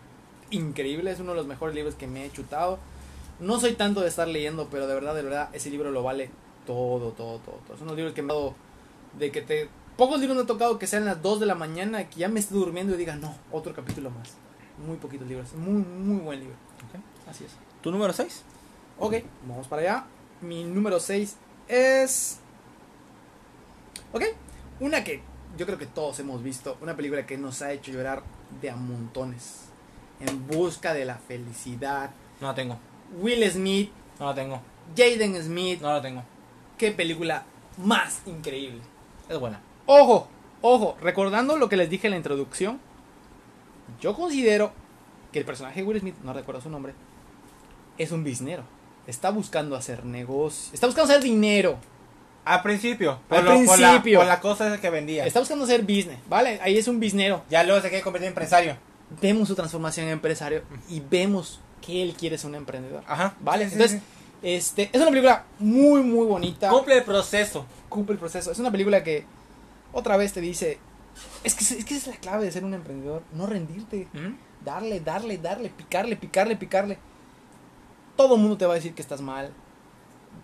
increíble, es uno de los mejores libros que me he chutado. No soy tanto de estar leyendo, pero de verdad, de verdad, ese libro lo vale todo, todo, todo. todo. Son unos libros que me han dado de que te... Pocos libros me han tocado que sean las 2 de la mañana, que ya me esté durmiendo y diga, no, otro capítulo más. Muy poquitos libros, muy, muy buen libro. Así es. ¿Tu número 6? Ok, vamos para allá. Mi número 6 es. Ok, una que yo creo que todos hemos visto. Una película que nos ha hecho llorar de a montones. En busca de la felicidad. No la tengo. Will Smith, No la tengo. Jaden Smith. No la tengo. Qué película más increíble. Es buena. Ojo, ojo, recordando lo que les dije en la introducción. Yo considero que el personaje de Will Smith, no recuerdo su nombre, es un biznero. Está buscando hacer negocio. Está buscando hacer dinero. Al principio. Al lo- Por la, principio. por la cosa esa que vendía. Está buscando hacer business, ¿vale? Ahí es un biznero. Ya luego se quiere convertir en empresario. Vemos su transformación en empresario y vemos que él quiere ser un emprendedor. Ajá. ¿Vale? Sí, Entonces, sí. este, es una película muy, muy bonita. Cumple el proceso. Cumple el proceso. Es una película que otra vez te dice, es que, es que es la clave de ser un emprendedor, no rendirte. Ujú. Darle, darle, darle, picarle, picarle, picarle. Todo el mundo te va a decir que estás mal.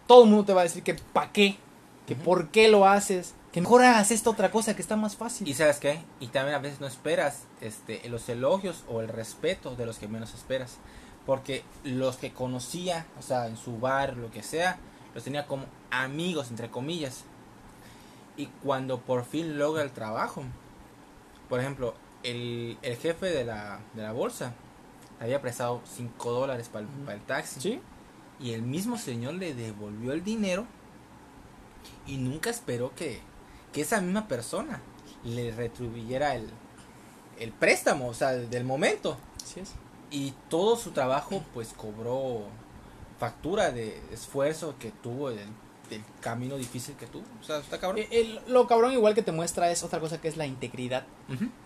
Todo el mundo te va a decir que pa' qué, que por qué lo haces, que mejor hagas esta otra cosa que está más fácil. Y sabes qué? Y también a veces no esperas este, los elogios o el respeto de los que menos esperas. Porque los que conocía, o sea, en su bar, lo que sea, los tenía como amigos, entre comillas. Y cuando por fin logra el trabajo, por ejemplo, el, el jefe de la, de la bolsa le había prestado 5 dólares para el, para el taxi. ¿Sí? Y el mismo señor le devolvió el dinero y nunca esperó que, que esa misma persona le retribuyera el, el préstamo, o sea, del momento. Así es. Y todo su trabajo pues cobró factura de esfuerzo que tuvo, del, del camino difícil que tuvo. O sea, está cabrón. Eh, el- lo cabrón igual que te muestra es otra cosa que es la integridad.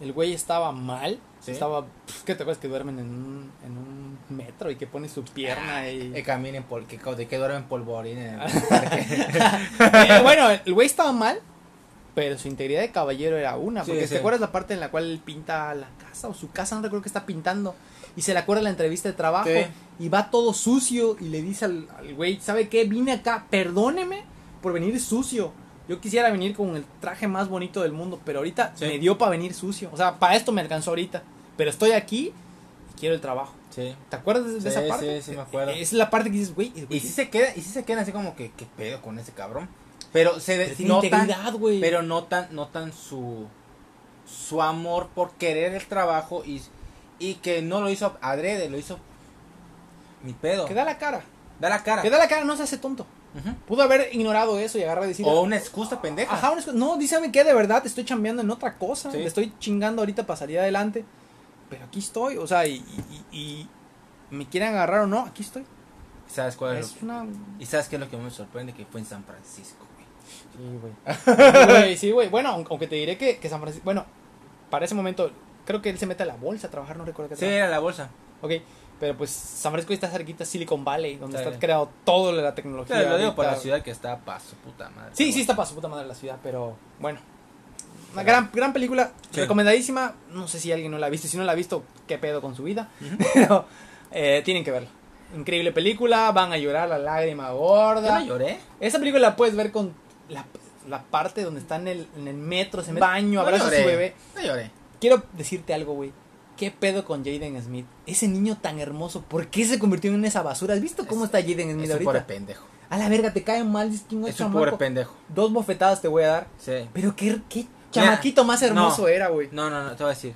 El güey estaba mal, Sí. estaba, pf, ¿qué te acuerdas que duermen en un, en un metro y que pone su pierna y... Que camina en pol, que, de que duerme en polvorín en el Eh, bueno, el güey estaba mal, pero su integridad de caballero era una. Sí, Porque sí. ¿te acuerdas la parte en la cual él pinta la casa o su casa? No recuerdo que está pintando. Y se le acuerda la entrevista de trabajo. Y va todo sucio y le dice al, al güey, ¿sabe qué? Vine acá, perdóneme por venir sucio. Yo quisiera venir con el traje más bonito del mundo, pero ahorita Sí. me dio para venir sucio. O sea, para esto me alcanzó ahorita. Pero estoy aquí y quiero el trabajo. Sí. ¿Te acuerdas de, Sí, esa parte? sí, sí me acuerdo. Es la parte que dices, güey, Y si se queda, y si se quedan así como que, ¿qué pedo con ese cabrón? Pero se pero notan, pero notan, notan su, su amor por querer el trabajo y, y que no lo hizo adrede, lo hizo mi pedo. Que da la cara. Da la cara. Que da la cara, no se hace tonto. Pudo haber ignorado eso y agarrar y decir. O una excusa pendeja. Ajá, una excusa. no, ¿saben qué? De verdad, estoy chambeando en otra cosa. Sí. Le estoy chingando ahorita para salir adelante. Pero aquí estoy, o sea, y, y- y- y me quieren agarrar o no, aquí estoy. ¿Sabes cuál es? Es lo- una. ¿Y sabes qué es lo que me sorprende? Que fue en San Francisco, güey. Sí, güey. Sí, güey. Bueno, aunque aunque te diré que, que San Francisco. Bueno, para ese momento, creo que él se mete a la bolsa a trabajar, no recuerdo qué Sí, trabaja. era la bolsa. Ok, pero pues San Francisco está cerquita Silicon Valley, donde está creado todo la tecnología. Claro, lo digo ahorita. la ciudad que está para su puta madre. Sí, sí, está para su puta madre la ciudad, pero bueno. Una gran, gran película, Sí. recomendadísima. No sé si alguien no la ha visto. Si no la ha visto, qué pedo con su vida. Pero eh, tienen que verla. Increíble película, van a llorar la lágrima gorda. No lloré. Esa película la puedes ver con la, la parte donde está en el, en el metro, se al baño, No abraza a su bebé. No lloré. Quiero decirte algo, güey. ¿Qué pedo con Jaden Smith? Ese niño tan hermoso, ¿por qué se convirtió en esa basura? ¿Has visto cómo Es- está Jaden Smith Es ahorita? pendejo. A la verga, te cae mal, es es Es un pobre pendejo. Dos bofetadas te voy a dar. Sí. Pero qué, qué chamaquito más hermoso no. era, güey. No, no, no, te voy a decir.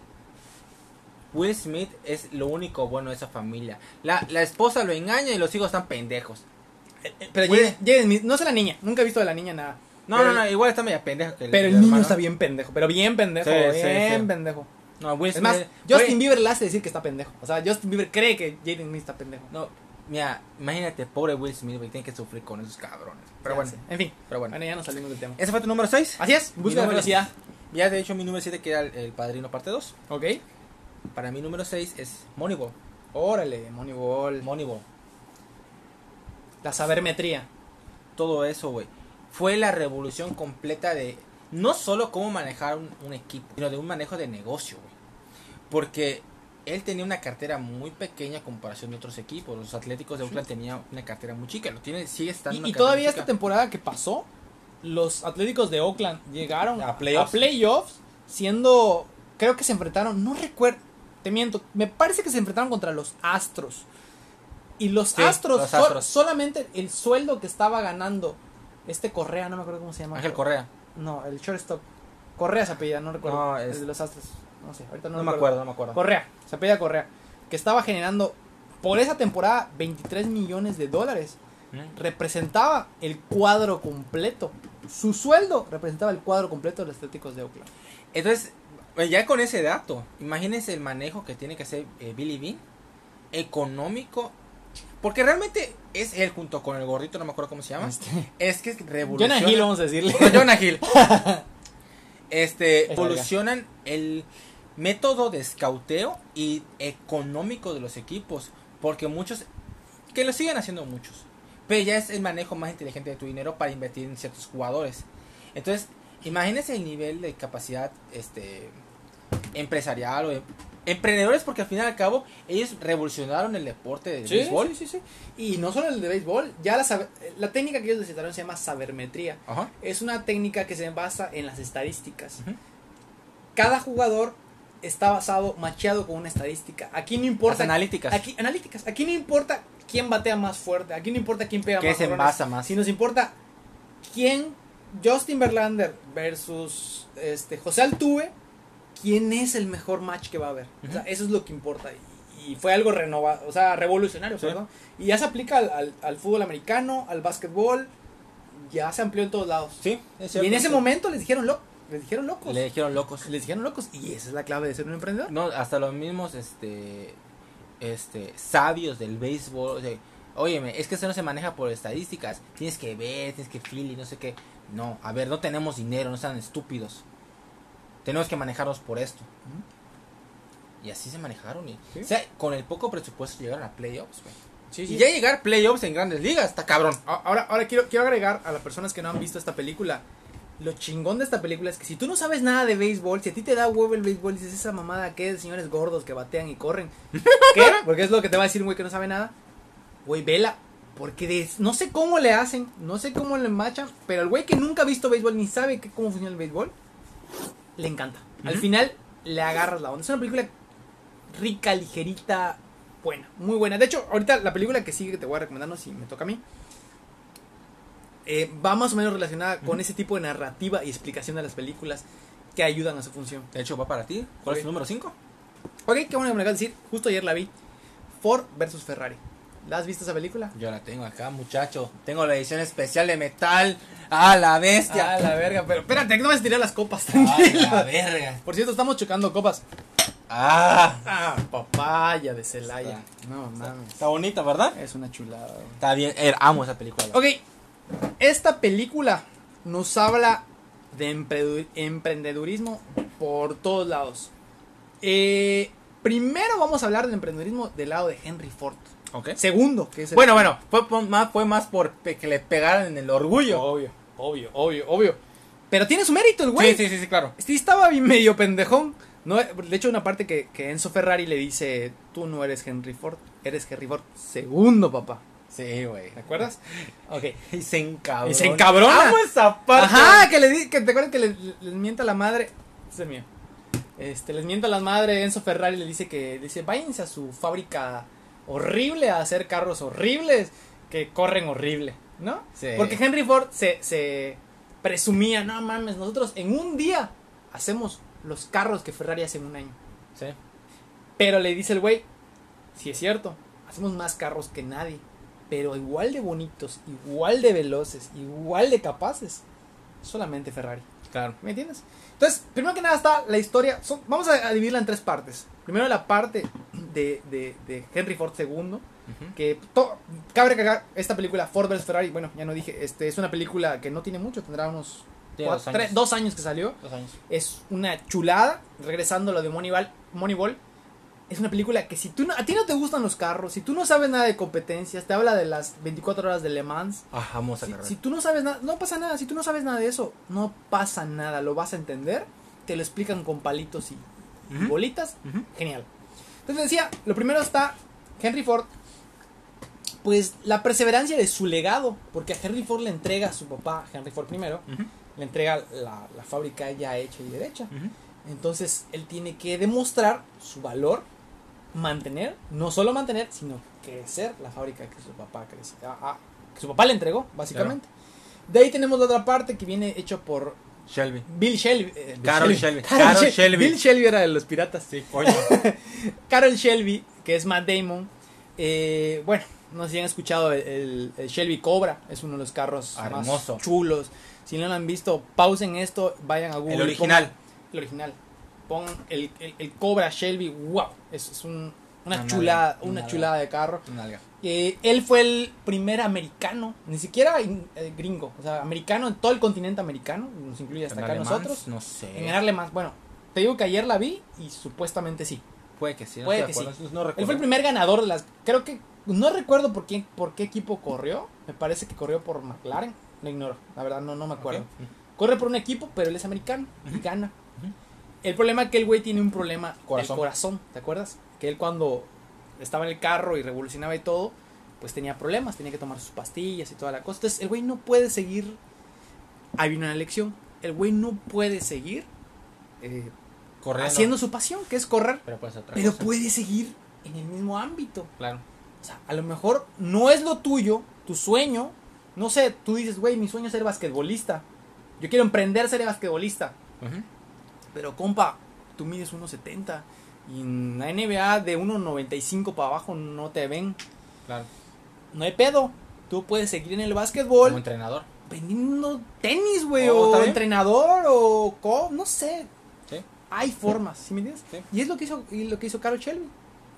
Will Smith es lo único bueno de esa familia. La, la esposa lo engaña y los hijos están pendejos. Pero Güey. Jaden, Jaden Smith, no sé la niña, nunca he visto de la niña nada. No, Pero- no, no, igual está media pendeja que Pero el, el niño hermano. está bien pendejo, pero bien pendejo, Sí, sí, bien sí. pendejo. No, Will Es Smith. más, güey, Justin Bieber le hace decir que está pendejo. O sea, Justin Bieber cree que Jaden Smith está pendejo. No, mira, imagínate, pobre Will Smith, güey, tiene que sufrir con esos cabrones. Pero Ya bueno, sé. En fin, pero bueno. bueno, ya nos salimos del tema. ¿Ese fue tu número 6? Así es, busca la felicidad. Ya de hecho mi número 7 que era el, el Padrino parte 2. Ok. Para mi número 6 es Moneyball. Órale, Moneyball. Moneyball. La sabermetría. Todo eso, güey. Fue la revolución completa de no solo cómo manejar un, un equipo, sino de un manejo de negocio, güey. Porque él tenía una cartera muy pequeña en comparación de otros equipos. Los Atléticos de Oakland tenían una cartera muy chica. Lo tiene, sigue estando Y, una y todavía esta temporada que pasó, los Atléticos de Oakland llegaron A playoffs. playoffs, siendo, creo que se enfrentaron, no recuerdo, te miento, me parece que se enfrentaron contra los Astros. Y los Sí, Astros, los so- Astros. solamente el sueldo que estaba ganando este Correa, no me acuerdo cómo se llama. Ángel Correa. No, el shortstop. Correa se apellida, no recuerdo. No, el es- de los Astros. No sé, ahorita no, No, me acuerdo, no me acuerdo. Correa, se apellida Correa. Que estaba generando por esa temporada 23 millones de dólares. ¿Mm? Representaba el cuadro completo. Su sueldo representaba el cuadro completo de los Atléticos de Oakland. Entonces, ya con ese dato, imagínense el manejo que tiene que hacer eh, Billy Bean, económico, porque realmente es él junto con el gordito, no me acuerdo cómo se llama, Este, es que revoluciona. Jonah Hill, vamos a decirle. No, Jonah Hill. este, Es evolucionan el método de escauteo y económico de los equipos, porque muchos, que lo siguen haciendo muchos, pero ya es el manejo más inteligente de tu dinero para invertir en ciertos jugadores. Entonces, imagínense el nivel de capacidad este empresarial o em- emprendedores porque al final y al cabo ellos revolucionaron el deporte del Sí, béisbol. sí, sí, sí. Y no solo el de béisbol, ya la, la técnica que ellos necesitaron se llama sabermetría. Ajá. Es una técnica que se basa en las estadísticas. Cada jugador está basado, macheado con una estadística. Aquí no importa. Las analíticas. Aquí, analíticas. Aquí no importa quién batea más fuerte. Aquí no importa quién pega ¿Qué más. se envasa más? Si nos importa quién, Justin Verlander versus este, José Altuve, quién es el mejor match que va a haber. O sea, eso es lo que importa. Y, y fue algo renovado, o sea, revolucionario, Sí. perdón. Y ya se aplica al, al- al fútbol americano, al básquetbol. Ya se amplió en todos lados. Sí, es Y en ese sí. momento les dijeron, les dijeron locos. le dijeron locos. Les dijeron locos. Y esa es la clave de ser un emprendedor. No, hasta los mismos este este sabios del béisbol, o sea, óyeme, es que eso no se maneja por estadísticas, tienes que ver, tienes que feel y no sé qué. No, a ver, no tenemos dinero, no sean estúpidos. Tenemos que manejarnos por esto. Y así se manejaron. Y, Sí. O sea, con el poco presupuesto llegaron a playoffs, güey. Sí, Y ya llegar playoffs en grandes ligas, está cabrón. Ahora, ahora quiero, quiero agregar a las personas que no han visto esta película. Lo chingón de esta película es que si tú no sabes nada de béisbol, si a ti te da huevo el béisbol, dices esa mamada que es de señores gordos que batean y corren. ¿Qué? Porque es lo que te va a decir un güey que no sabe nada. Güey, vela. Porque de- no sé cómo le hacen, no sé cómo le machan, pero el güey que nunca ha visto béisbol ni sabe que- cómo funciona el béisbol, le encanta. Al final le agarras la onda. Es una película rica, ligerita, buena, muy buena. De hecho, ahorita la película que sigue que te voy a recomendar, no si me toca a mí, eh, va más o menos relacionada con ese tipo de narrativa y explicación de las películas que ayudan a su función. De hecho, va para ti. ¿Cuál es tu número 5? Ok, qué bueno que me acabas de decir, justo ayer la vi. Ford versus Ferrari. ¿La has visto esa película? Yo la tengo acá, muchacho. Tengo la edición especial de metal. ¡Ah, la bestia! Ah, la verga, pero espérate, que no vas a tirar las copas, ¡Ah, tranquilo. la verga! Por cierto, estamos chocando copas. ¡Ah! Ah, papaya de Celaya. No mames. Está bonita, ¿verdad? Es una chulada. güey. Está bien. eh, amo esa película. Ok, esta película nos habla de emprendedurismo por todos lados. Eh, primero vamos a hablar del emprendedurismo del lado de Henry Ford. Segundo, que es el- Bueno, bueno, fue por- más, fue más por pe- que le pegaran en el orgullo. Obvio, obvio, obvio, obvio. Pero tiene su mérito el güey. sí, sí, sí, sí, claro. Sí, estaba bien medio pendejón. No, de hecho, una parte que, que Enzo Ferrari le dice, tú no eres Henry Ford, eres Henry Ford segundo, papá. Sí, güey. ¿Te acuerdas? Ok. Y se encabrona. Y se encabrona. Amo esa parte. Ajá, que le di, que te acuerdas que le- les mienta la madre. Este es mío. Este, les mienta la madre Enzo Ferrari le dice que dice, váyanse a su fábrica horrible a hacer carros horribles que corren horrible, ¿no? Sí. Porque Henry Ford se, se presumía, no mames, nosotros en un día hacemos los carros que Ferrari hace en un año. Sí. Pero le dice el güey, si es cierto, hacemos más carros que nadie, pero igual de bonitos, igual de veloces, igual de capaces, solamente Ferrari. Claro. ¿Me entiendes? Entonces, primero que nada está la historia, son- vamos a dividirla en tres partes. Primero la parte de, de- de Henry Ford II, Ujú. que to- cabe recalcar esta película Ford vs Ferrari, bueno, ya no dije, este es una película que no tiene mucho, tendrá unos cuatro- dos años. tres- dos años que salió. Dos años. Es una chulada. Regresando a lo de Moneyball, Moneyball. Es una película que si tú no, a ti no te gustan los carros, si tú no sabes nada de competencias, te habla de las 24 horas de Le Mans. Ah, vamos a Si, si tú no sabes nada, no pasa nada. Si tú no sabes nada de eso, no pasa nada. Lo vas a entender. Te lo explican con palitos y, bolitas. Genial. Entonces decía, lo primero está Henry Ford. Pues la perseverancia de su legado. Porque a Henry Ford le entrega a su papá, Henry Ford primero, Ujú. le entrega la, la fábrica ya hecha y derecha. Entonces él tiene que demostrar su valor, mantener, no solo mantener, sino crecer la fábrica que su papá creció, ah, ah, que su papá le entregó, básicamente. De ahí tenemos la otra parte que viene hecho por Shelby. Bill Shelby. eh, Carol Shelby. Carol Carol Shel- Shelby. Bill Shelby era de los piratas. Sí, coño. Carol Shelby, que es Matt Damon. eh, bueno, no sé si han escuchado el, el- el Shelby Cobra. Es uno de los carros Hermoso. más chulos. Si no lo han visto, pausen esto, vayan a Google. El original. pongan- el original. Pongan el, el- Cobra Shelby. ¡Wow! Es, es un- una Una chulada, nalga, una una chulada de carro. Nalga. Eh, él fue el primer americano, ni siquiera in- eh, gringo, o sea, americano en todo el continente americano, nos incluye hasta ¿En acá alemán? nosotros. No sé. En ganarle más. Bueno, te digo que ayer la vi y supuestamente sí. Puede que sí. No Puede que acuerdo, No, recuerdo. Él fue el primer ganador de las. Creo que. No recuerdo por qué, por qué equipo corrió. Me parece que corrió por McLaren. Lo ignoro. La verdad, no, no me acuerdo. Corre por un equipo, pero él es americano y gana. El problema es que el güey tiene un problema Corazón. corazón. corazón. ¿Te acuerdas? Que él cuando estaba en el carro y revolucionaba y todo, pues tenía problemas. Tenía que tomar sus pastillas y toda la cosa. Entonces el güey no puede seguir. Ahí vino una lección. El güey no puede seguir eh, Corriendo. haciendo su pasión, que es correr. Pero otra Pero puede seguir en el mismo ámbito. Claro. O sea, a lo mejor no es lo tuyo, tu sueño. No sé, tú dices, güey, mi sueño es ser basquetbolista. Yo quiero emprender ser basquetbolista. Pero, compa, tú mides 1.70. Y en la NBA de 1.95 para abajo no te ven. Claro. No hay pedo. Tú puedes seguir en el Como básquetbol entrenador. vendiendo tenis, güey. Oh, o entrenador o co no sé. Sí. Hay formas, ¿sí me entiendes? Sí. Y es lo que hizo, y lo que hizo Carol Shelby.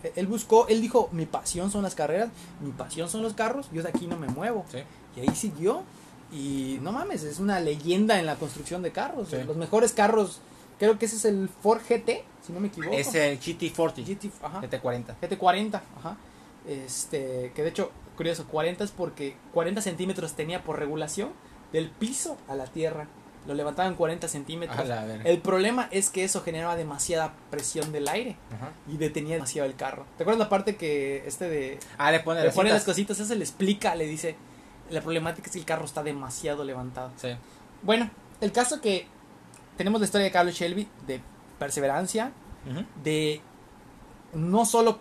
Eh, Él buscó, él dijo, mi pasión son las carreras, mi pasión son los carros, yo de aquí no me muevo. Sí. Y ahí siguió. Y no mames, es una leyenda en la construcción de carros. Sí. Los mejores carros, creo que ese es el Ford GT, si no me equivoco. Es el GT40. GT, ajá. GT40. GT40, ajá. Este, que de hecho, curioso, 40 es porque 40 centímetros tenía por regulación del piso a la tierra. Lo levantaban 40 centímetros. El problema es que eso generaba demasiada presión del aire Ajá. y detenía demasiado el carro. ¿Te acuerdas la parte que este de Ah, le pone le las pone las cositas, eso le explica, le dice, la problemática es que el carro está demasiado levantado. Sí. Bueno, el caso que tenemos la historia de Carlos Shelby de perseverancia, de no solo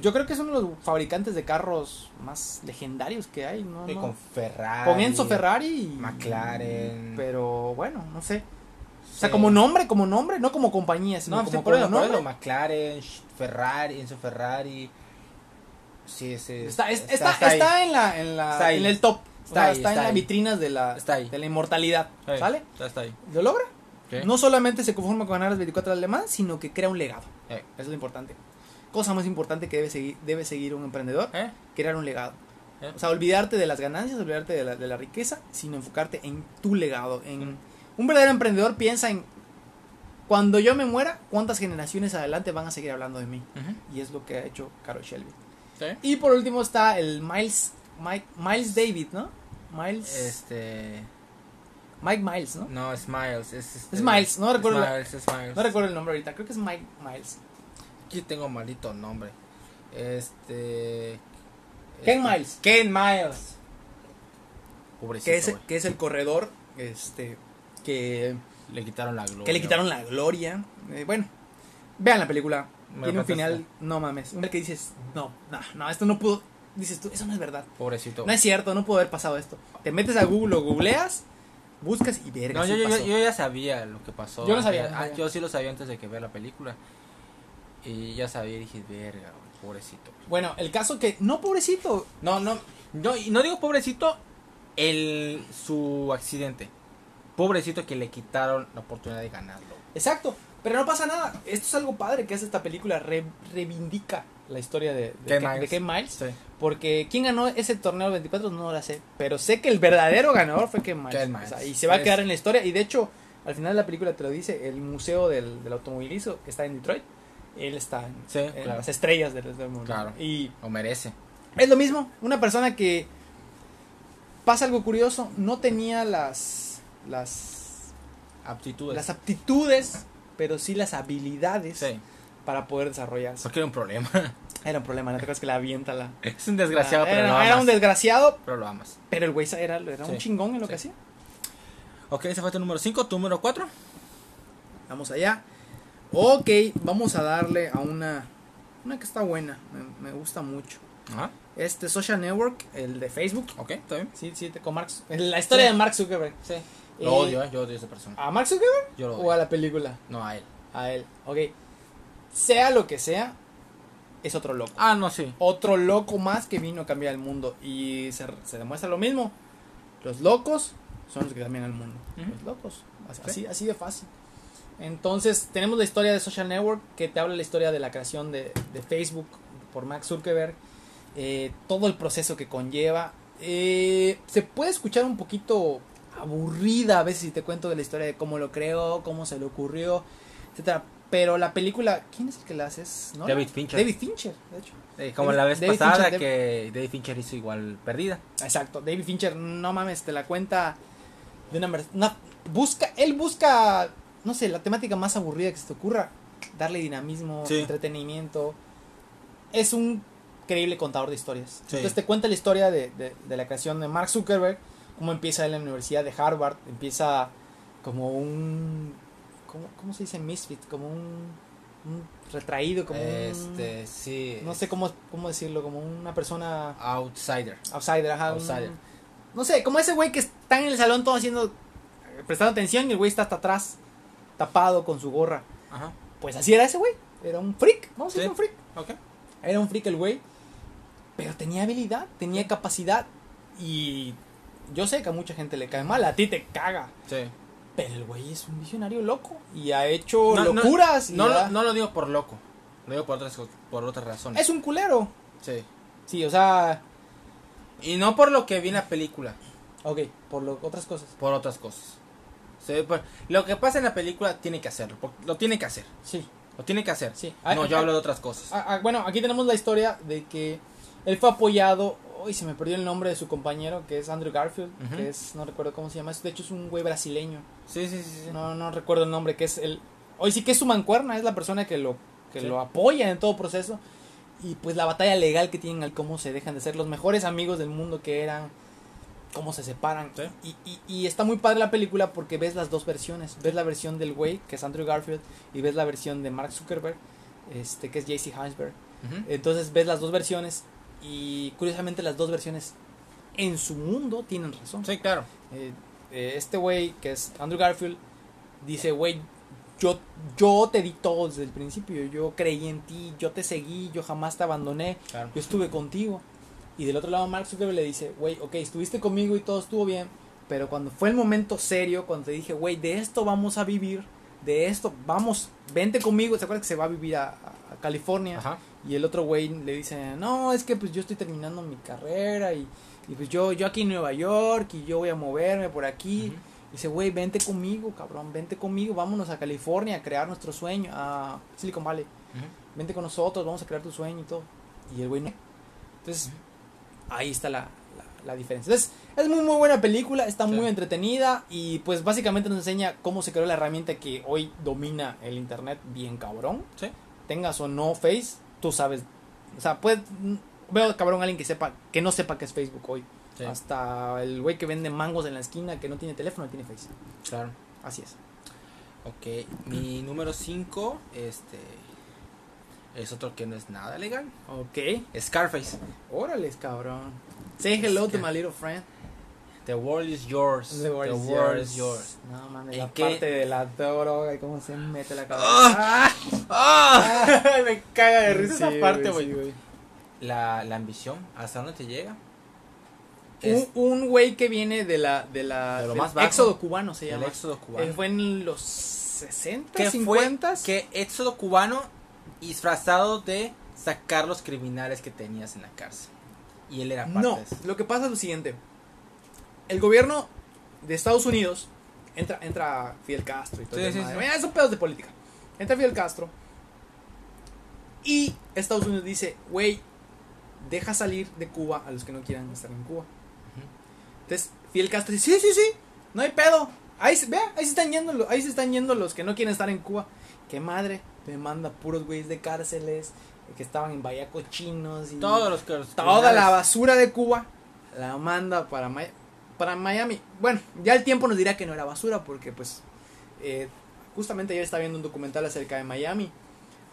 yo creo que es uno de los fabricantes de carros más legendarios que hay, ¿no? Y no. con Ferrari. Con Enzo Ferrari McLaren. Pero bueno, no sé. O sea, Sí. como nombre, como nombre, no como compañía, sino No, sí, como, por como por nombre. McLaren, Ferrari, Enzo Ferrari. Sí, sí. Está, es- está, está, ahí. en la, en la Está en el top. Está O sea, ahí, está, en está las vitrinas de la, Está ahí. de la inmortalidad. Sí, ¿Sale? está ahí. ¿Lo logra? No solamente se conforma con ganar las 24 horas de Le Mans, sino que crea un legado. Eh, Eso es lo importante. Cosa más importante que debe seguir, debe seguir un emprendedor, ¿Eh? crear un legado. ¿Eh? O sea, olvidarte de las ganancias, olvidarte de la, de la riqueza, sino enfocarte en tu legado. En un verdadero emprendedor piensa en cuando yo me muera, cuántas generaciones adelante van a seguir hablando de mí. Y es lo que ha hecho Carol Shelby. Sí. Y por último está el Miles Mike, Miles David, ¿no? Miles Este. Mike Miles, ¿no? No, es Miles. Es, este- Es Miles, no recuerdo Miles, es Miles. No recuerdo el nombre ahorita, creo que es Mike Miles. Aquí tengo maldito nombre. Este. Ken este- Miles. Ken Miles. Pobrecito. Que es, que es el corredor este que, Le quitaron la gloria. que le quitaron la gloria. Eh, bueno, vean la película. Me Tiene un final, no mames. Un final que dices, no, no, no, esto no pudo. Dices tú, eso no es verdad. Pobrecito. No es cierto, no pudo haber pasado esto. Te metes a Google, lo googleas, buscas y verga. No, sí yo, yo, pasó. yo ya sabía lo que pasó. Yo sabía, no ah, sabía. yo sí lo sabía antes de que ver la película. Y ya sabía y dije, verga, pobrecito. Bueno, el caso que, no, pobrecito, No, no, no, y no digo pobrecito el su accidente. Pobrecito que le quitaron la oportunidad de ganarlo. Exacto, pero no pasa nada. Esto es algo padre que hace esta película, re- reivindica la historia de, de, Ken Miles. de Ken Miles. Sí. Porque quién ganó ese torneo 24 no la sé. Pero sé que el verdadero ganador fue Ken Miles. Ken Miles. O sea, y se va a quedar en la historia. Y de hecho, al final de la película te lo dice, el museo del, del automovilismo que está en Detroit. Él está en, Sí, en claro. las estrellas del, del mundo. Claro. Y Lo merece. es lo mismo, una persona que pasa algo curioso, no tenía las las Aptitudes. las aptitudes, pero sí las habilidades Sí. Para poder desarrollarse. Porque era un problema. Era un problema, no te creas que la avienta la es un desgraciado, la- pero era, lo era amas. un desgraciado, Pero lo amas. pero el güey era, era un chingón en lo Sí. que hacía. Ok, ese fue tu número 5. Tu número 4. Vamos allá. Ok, vamos a darle a una una que está buena, me, me gusta mucho. Ajá. Este Social Network, el de Facebook. Ok, está bien. Sí, sí, con Mark, la historia Sí. de Mark Zuckerberg. Sí. Eh, Lo odio, eh. Yo odio a esa persona. ¿A Mark Zuckerberg Yo lo o odio. a la película? No a él. A él. Ok. Sea lo que sea, es otro loco. Ah, no, sí. Otro loco más que vino a cambiar el mundo. Y se, se demuestra lo mismo. Los locos son los que cambian el mundo. Los locos. Así, Sí. así, así de fácil. Entonces, tenemos la historia de Social Network, que te habla la historia de la creación de, de Facebook por Max Zuckerberg. eh, todo el proceso que conlleva. Eh, se puede escuchar un poquito aburrida a veces si te cuento de la historia de cómo lo creó, cómo se le ocurrió, etcétera. Pero la película, ¿quién es el que la hace? ¿Es Nolan? David Fincher. David Fincher, de hecho. Eh, como David- la vez David pasada Fincher, que David Fincher hizo igual perdida. Exacto, David Fincher, no mames, te la cuenta de una, busca, él busca, no sé, la temática más aburrida que se te ocurra, darle dinamismo, Sí. entretenimiento. Es un increíble contador de historias. Sí. Entonces te cuenta la historia de, de- de la creación de Mark Zuckerberg, cómo empieza él en la Universidad de Harvard, empieza como un, ¿cómo, cómo se dice misfit? Como un, un retraído, como un, Este, sí. no sé cómo, cómo decirlo, como una persona Outsider. outsider, ajá, un- Outsider. no sé, como ese güey que está en el salón todo haciendo, prestando atención y el güey está hasta atrás, tapado con su gorra. Ajá. Pues así era ese güey, era un freak, vamos a decir un freak. Ok. Era un freak el güey, pero tenía habilidad, tenía capacidad y yo sé que a mucha gente le cae mal, a ti te caga. Sí. Pero el güey es un visionario loco y ha hecho No, locuras. No, lo, no lo digo por loco. Lo digo por otras, por otras razones. Es un culero. Sí. Sí, o sea, Y no por lo que vi en la película. ok, por lo, otras cosas. Por otras cosas. Sí, por- lo que pasa en la película tiene que hacerlo. Lo tiene que hacer. Sí. Lo tiene que hacer. Sí. No, Ah, yo ah, hablo de otras cosas. Ah, ah, bueno, aquí tenemos la historia de que él fue apoyado. Uy, se me perdió el nombre de su compañero, que es Andrew Garfield, que es, no recuerdo cómo se llama. De hecho, es un güey brasileño. Sí, sí, sí. sí. No, no recuerdo el nombre, que es el. Hoy sí que es su mancuerna, es la persona que lo, que Sí. lo apoya en todo proceso. Y pues la batalla legal que tienen al cómo se dejan de ser los mejores amigos del mundo que eran, cómo se separan. Sí. Y, y, y está muy padre la película porque ves las dos versiones. Ves la versión del güey, que es Andrew Garfield, y ves la versión de Mark Zuckerberg, este, que es JC Heinsberg. Entonces ves las dos versiones y curiosamente las dos versiones en su mundo tienen razón. Sí, claro. Eh, eh, este güey que es Andrew Garfield dice, güey, yo, yo te di todo desde el principio, yo creí en ti, yo te seguí, yo jamás te abandoné, Claro. yo estuve contigo. Y del otro lado Mark Zuckerberg le dice, güey, ok, estuviste conmigo y todo estuvo bien, pero cuando fue el momento serio, cuando te dije, güey, de esto vamos a vivir, de esto, vamos, vente conmigo, ¿se acuerdan que se va a vivir a- a California? Ajá. Y el otro güey le dice, no, es que pues yo estoy terminando mi carrera y, y pues yo, yo aquí en Nueva York y yo voy a moverme por aquí. Ujú. Dice, güey, vente conmigo, cabrón, vente conmigo, vámonos a California a crear nuestro sueño, a Silicon Valley. Ujú. Vente con nosotros, vamos a crear tu sueño y todo. Y el güey no. Entonces, ahí está la, la, la diferencia. Entonces, es muy, muy buena película, está muy entretenida y pues básicamente nos enseña cómo se creó la herramienta que hoy domina el Internet bien cabrón Sí. tengas o no Face, tú sabes. O sea, puede, veo cabrón a alguien que sepa, que no sepa que es Facebook hoy. Sí. Hasta el güey que vende mangos en la esquina que no tiene teléfono tiene Face. Claro. Así es. Ok. Mi número 5, este. Es otro que no es nada legal. Ok. Scarface. Órale, cabrón. Say hello to my little friend. The world is yours. The world, is, yours. yours. No mames, ¿En la qué? parte de la droga y cómo se mete la cabeza. ¡Ah! ¡Ah! Me caga de risa Sí, esa parte, güey, sí, la, la ambición, ¿hasta dónde te llega? Un- Es Un güey que viene de la de la De lo más bajo. éxodo cubano se el llama. éxodo cubano. Eh, fue en los 60, ¿Qué 50. fue? Que éxodo cubano disfrazado de sacar los criminales que tenías en la cárcel. Y él era parte No, de eso. lo que pasa es lo siguiente. El gobierno de Estados Unidos entra, entra Fidel Castro y todo Sí, sí, sí. Son pedos de política. Entra Fidel Castro y Estados Unidos dice, güey, deja salir de Cuba a los que no quieran estar en Cuba. Entonces Fidel Castro dice, sí, sí, sí, no hay pedo. Ahí, se- vea, ahí se están yendo, ahí se están yendo los que no quieren estar en Cuba. Qué madre, me manda puros güeyes de cárceles que estaban en Bahía Cochinos y Todos los que toda la basura de Cuba la manda para, Mi- para Miami. Bueno, ya el tiempo nos dirá que no era basura porque pues eh, justamente ayer estaba viendo un documental acerca de Miami.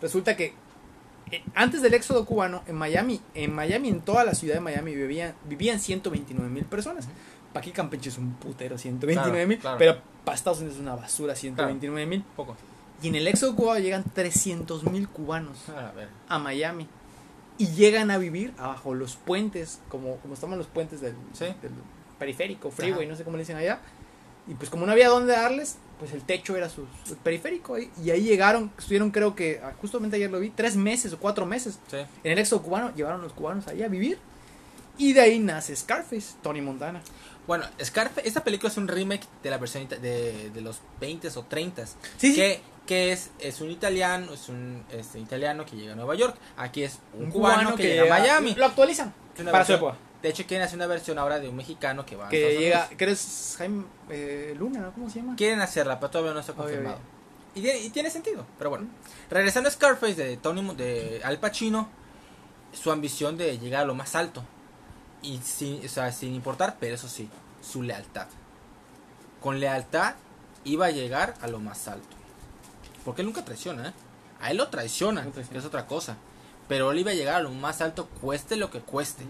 Resulta que eh, antes del éxodo cubano en Miami, en Miami, en toda la ciudad de Miami vivían, vivían 129 mil personas. Para aquí Campeche es un putero, 129 mil, Claro, claro. pero para Estados Unidos es una basura, 129 mil. Poco. Y en el éxodo cubano llegan 300 mil cubanos A Miami y llegan a vivir abajo los puentes, como, como estaban los puentes del, Sí. del periférico, freeway, Ajá. no sé cómo le dicen allá. Y pues como no había dónde darles, pues el techo era su, su periférico. ahí, Y ahí llegaron, estuvieron creo que, ah, justamente ayer lo vi, tres meses o cuatro meses. Sí. En el éxodo cubano llevaron los cubanos ahí a vivir. Y de ahí nace Scarface, Tony Montana. Bueno, Scarface, esta película es un remake de la versión de, de los 20 o 30 Sí, sí. que, que es, es un italiano, es un este, italiano que llega a Nueva York. Aquí es un, cubano, que, llega a Miami. Lo actualizan para su época. De hecho, quieren hacer una versión ahora de un mexicano que va a Que Estados llega, Unidos. que eres Jaime eh, Luna, ¿no? ¿Cómo se llama? Quieren hacerla, pero todavía no está Oye, confirmado. Y, tiene, y tiene sentido, pero bueno. Regresando a Scarface de Tony de Al Pacino, su ambición de llegar a lo más alto. Y sin, o sea, sin importar, pero eso sí, su lealtad. Con lealtad iba a llegar a lo más alto. Porque él nunca traiciona, ¿eh? A él lo traiciona, No traiciona. que es otra cosa. Pero él iba a llegar a lo más alto, cueste lo que cueste.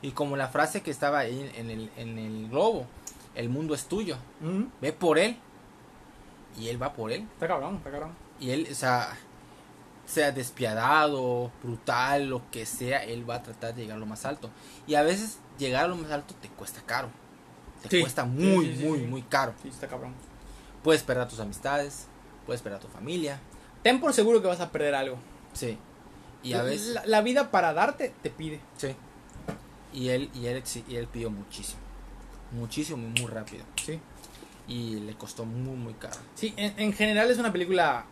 Y como la frase que estaba ahí en el, en el globo, el mundo es tuyo, ve por él. Y él va por él. Está cabrón, está cabrón. Y él, o sea, sea despiadado, brutal, lo que sea, él va a tratar de llegar a lo más alto. Y a veces llegar a lo más alto te cuesta caro. Te Sí. cuesta muy, sí, sí, muy, muy caro. Sí, está cabrón. Puedes perder a tus amistades, puedes perder a tu familia. Ten por seguro que vas a perder algo. Sí. Y a veces... La, la vida para darte te pide. Sí. Y él, y él, y él pidió muchísimo. Muchísimo y muy rápido. Sí. Y le costó muy, muy caro. Sí, en, en general es una película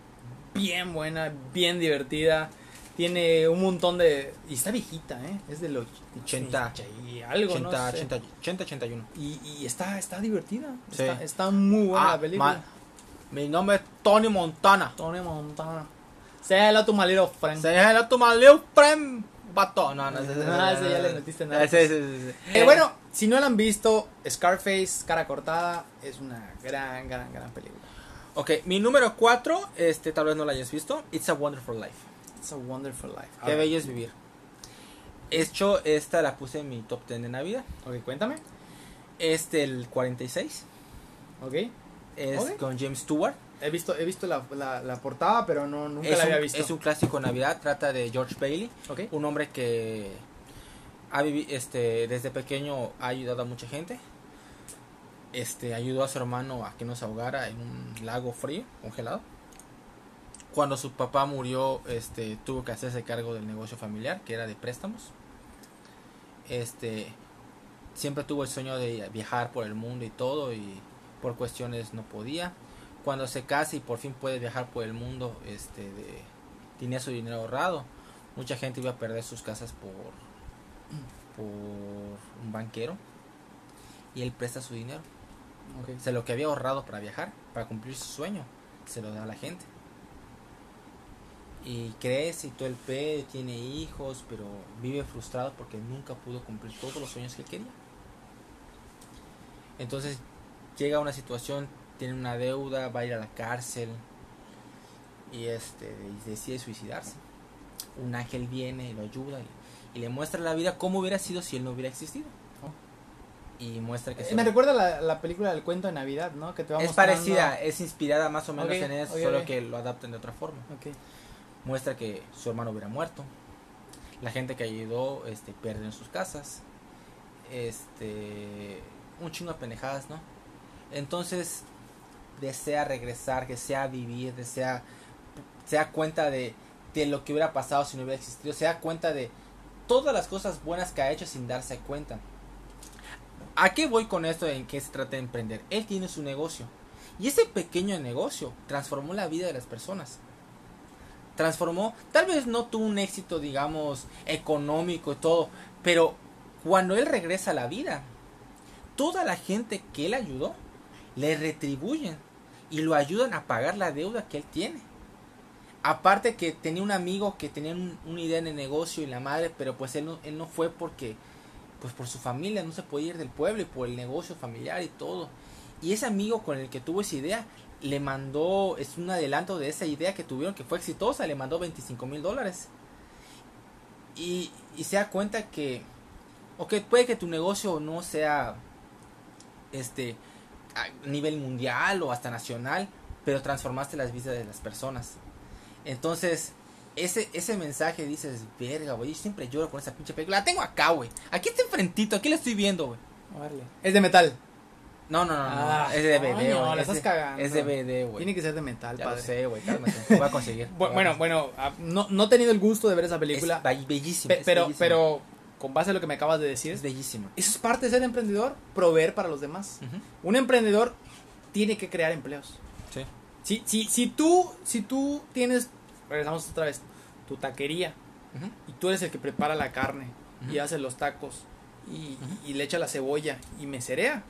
bien buena, bien divertida. Tiene un montón de. Y está viejita, ¿eh? Es de los 80. y algo, 80, no sé. 80, 80, 81. Y, y está, está divertida. Sí. Está, está muy buena Ah, la película. mi nombre es Tony Montana. Tony Montana. Say hello to my little friend. Se hello to my little friend. Vato. No, no, ese, ese- Ah, ese ya le metiste nada. Ese, ese, ese. Eh, bueno, si no la han visto, Scarface, cara cortada, es una gran, gran, gran película. Ok, mi número 4, este, tal vez no la hayas visto. It's a Wonderful Life. It's a wonderful life. Qué ver, bello es vivir. Hecho, esta la puse en mi top 10 de Navidad. Ok, cuéntame. Este, el 46. Ok. Es Ok. con James Stewart. He visto, he visto la, la, la portada, pero no, nunca es la había un, visto. Es un clásico Navidad. Trata de George Bailey. Un hombre que ha este, desde pequeño ha ayudado a mucha gente. Este, ayudó a su hermano a que no se ahogara en un lago frío, congelado. Cuando su papá murió, este, tuvo que hacerse cargo del negocio familiar, que era de préstamos. Este, siempre tuvo el sueño de viajar por el mundo y todo, y por cuestiones no podía. Cuando se casa y por fin puede viajar por el mundo, este, de, tenía su dinero ahorrado. Mucha gente iba a perder sus casas por, por un banquero. Y él presta su dinero. Ok. O sea, lo que había ahorrado para viajar, para cumplir su sueño, se lo da a la gente. Y crece y todo el pedo, tiene hijos, pero vive frustrado porque nunca pudo cumplir todos los sueños que él quería. Entonces llega a una situación, tiene una deuda, va a ir a la cárcel y este y decide suicidarse. Un ángel viene y lo ayuda y, y le muestra la vida cómo hubiera sido si él no hubiera existido. Y muestra que Eh, Me recuerda la, la película del cuento de Navidad, ¿no? Que te va es parecida, es inspirada más o menos en eso, solo que lo adaptan de otra forma. Muestra que su hermano hubiera muerto. La gente que ayudó este, pierden sus casas. Este. Un chingo de pendejadas, ¿no? Entonces, desea regresar, desea vivir, desea. Se da cuenta de de lo que hubiera pasado si no hubiera existido. Se da cuenta de todas las cosas buenas que ha hecho sin darse cuenta. ¿A qué voy con esto en qué se trata de emprender? Él tiene su negocio. Y ese pequeño negocio transformó la vida de las personas. Transformó, tal vez no tuvo un éxito, digamos, económico y todo, pero cuando él regresa a la vida, toda la gente que él ayudó le retribuyen y lo ayudan a pagar la deuda que él tiene. Aparte que tenía un amigo que tenía una idea en el negocio y la madre, pero pues él no, él no fue porque, pues por su familia, no se podía ir del pueblo y por el negocio familiar y todo. Y ese amigo con el que tuvo esa idea, le mandó, es un adelanto de esa idea que tuvieron, que fue exitosa, le mandó 25 mil dólares. Y, y se da cuenta que, ok, puede que tu negocio no sea, este, a nivel mundial o hasta nacional, pero transformaste las vidas de las personas. Entonces, ese, ese mensaje dices, verga, güey, yo siempre lloro con esa pinche película. La tengo acá, güey. Aquí está enfrentito, aquí la estoy viendo, güey. Es de metal. No, no, no, no. es de DVD, güey. la es, estás cagando. Es de DVD, güey. Tiene que ser de metal, ya padre. lo sé, güey, cálmate. Voy a conseguir. bueno, bueno, ah, no, no he tenido el gusto de ver esa película. Es bellísima. Pe pero, bellísima. pero, con base a lo que me acabas de decir, es bellísima. Eso es parte de ser emprendedor, proveer para los demás. Uh -huh. Un emprendedor tiene que crear empleos. Sí. Si, si, si, tú, si tú tienes, regresamos otra vez, tu taquería Uh -huh. y tú eres el que prepara la carne Ujú. y hace los tacos y, y le echa la cebolla y meserea,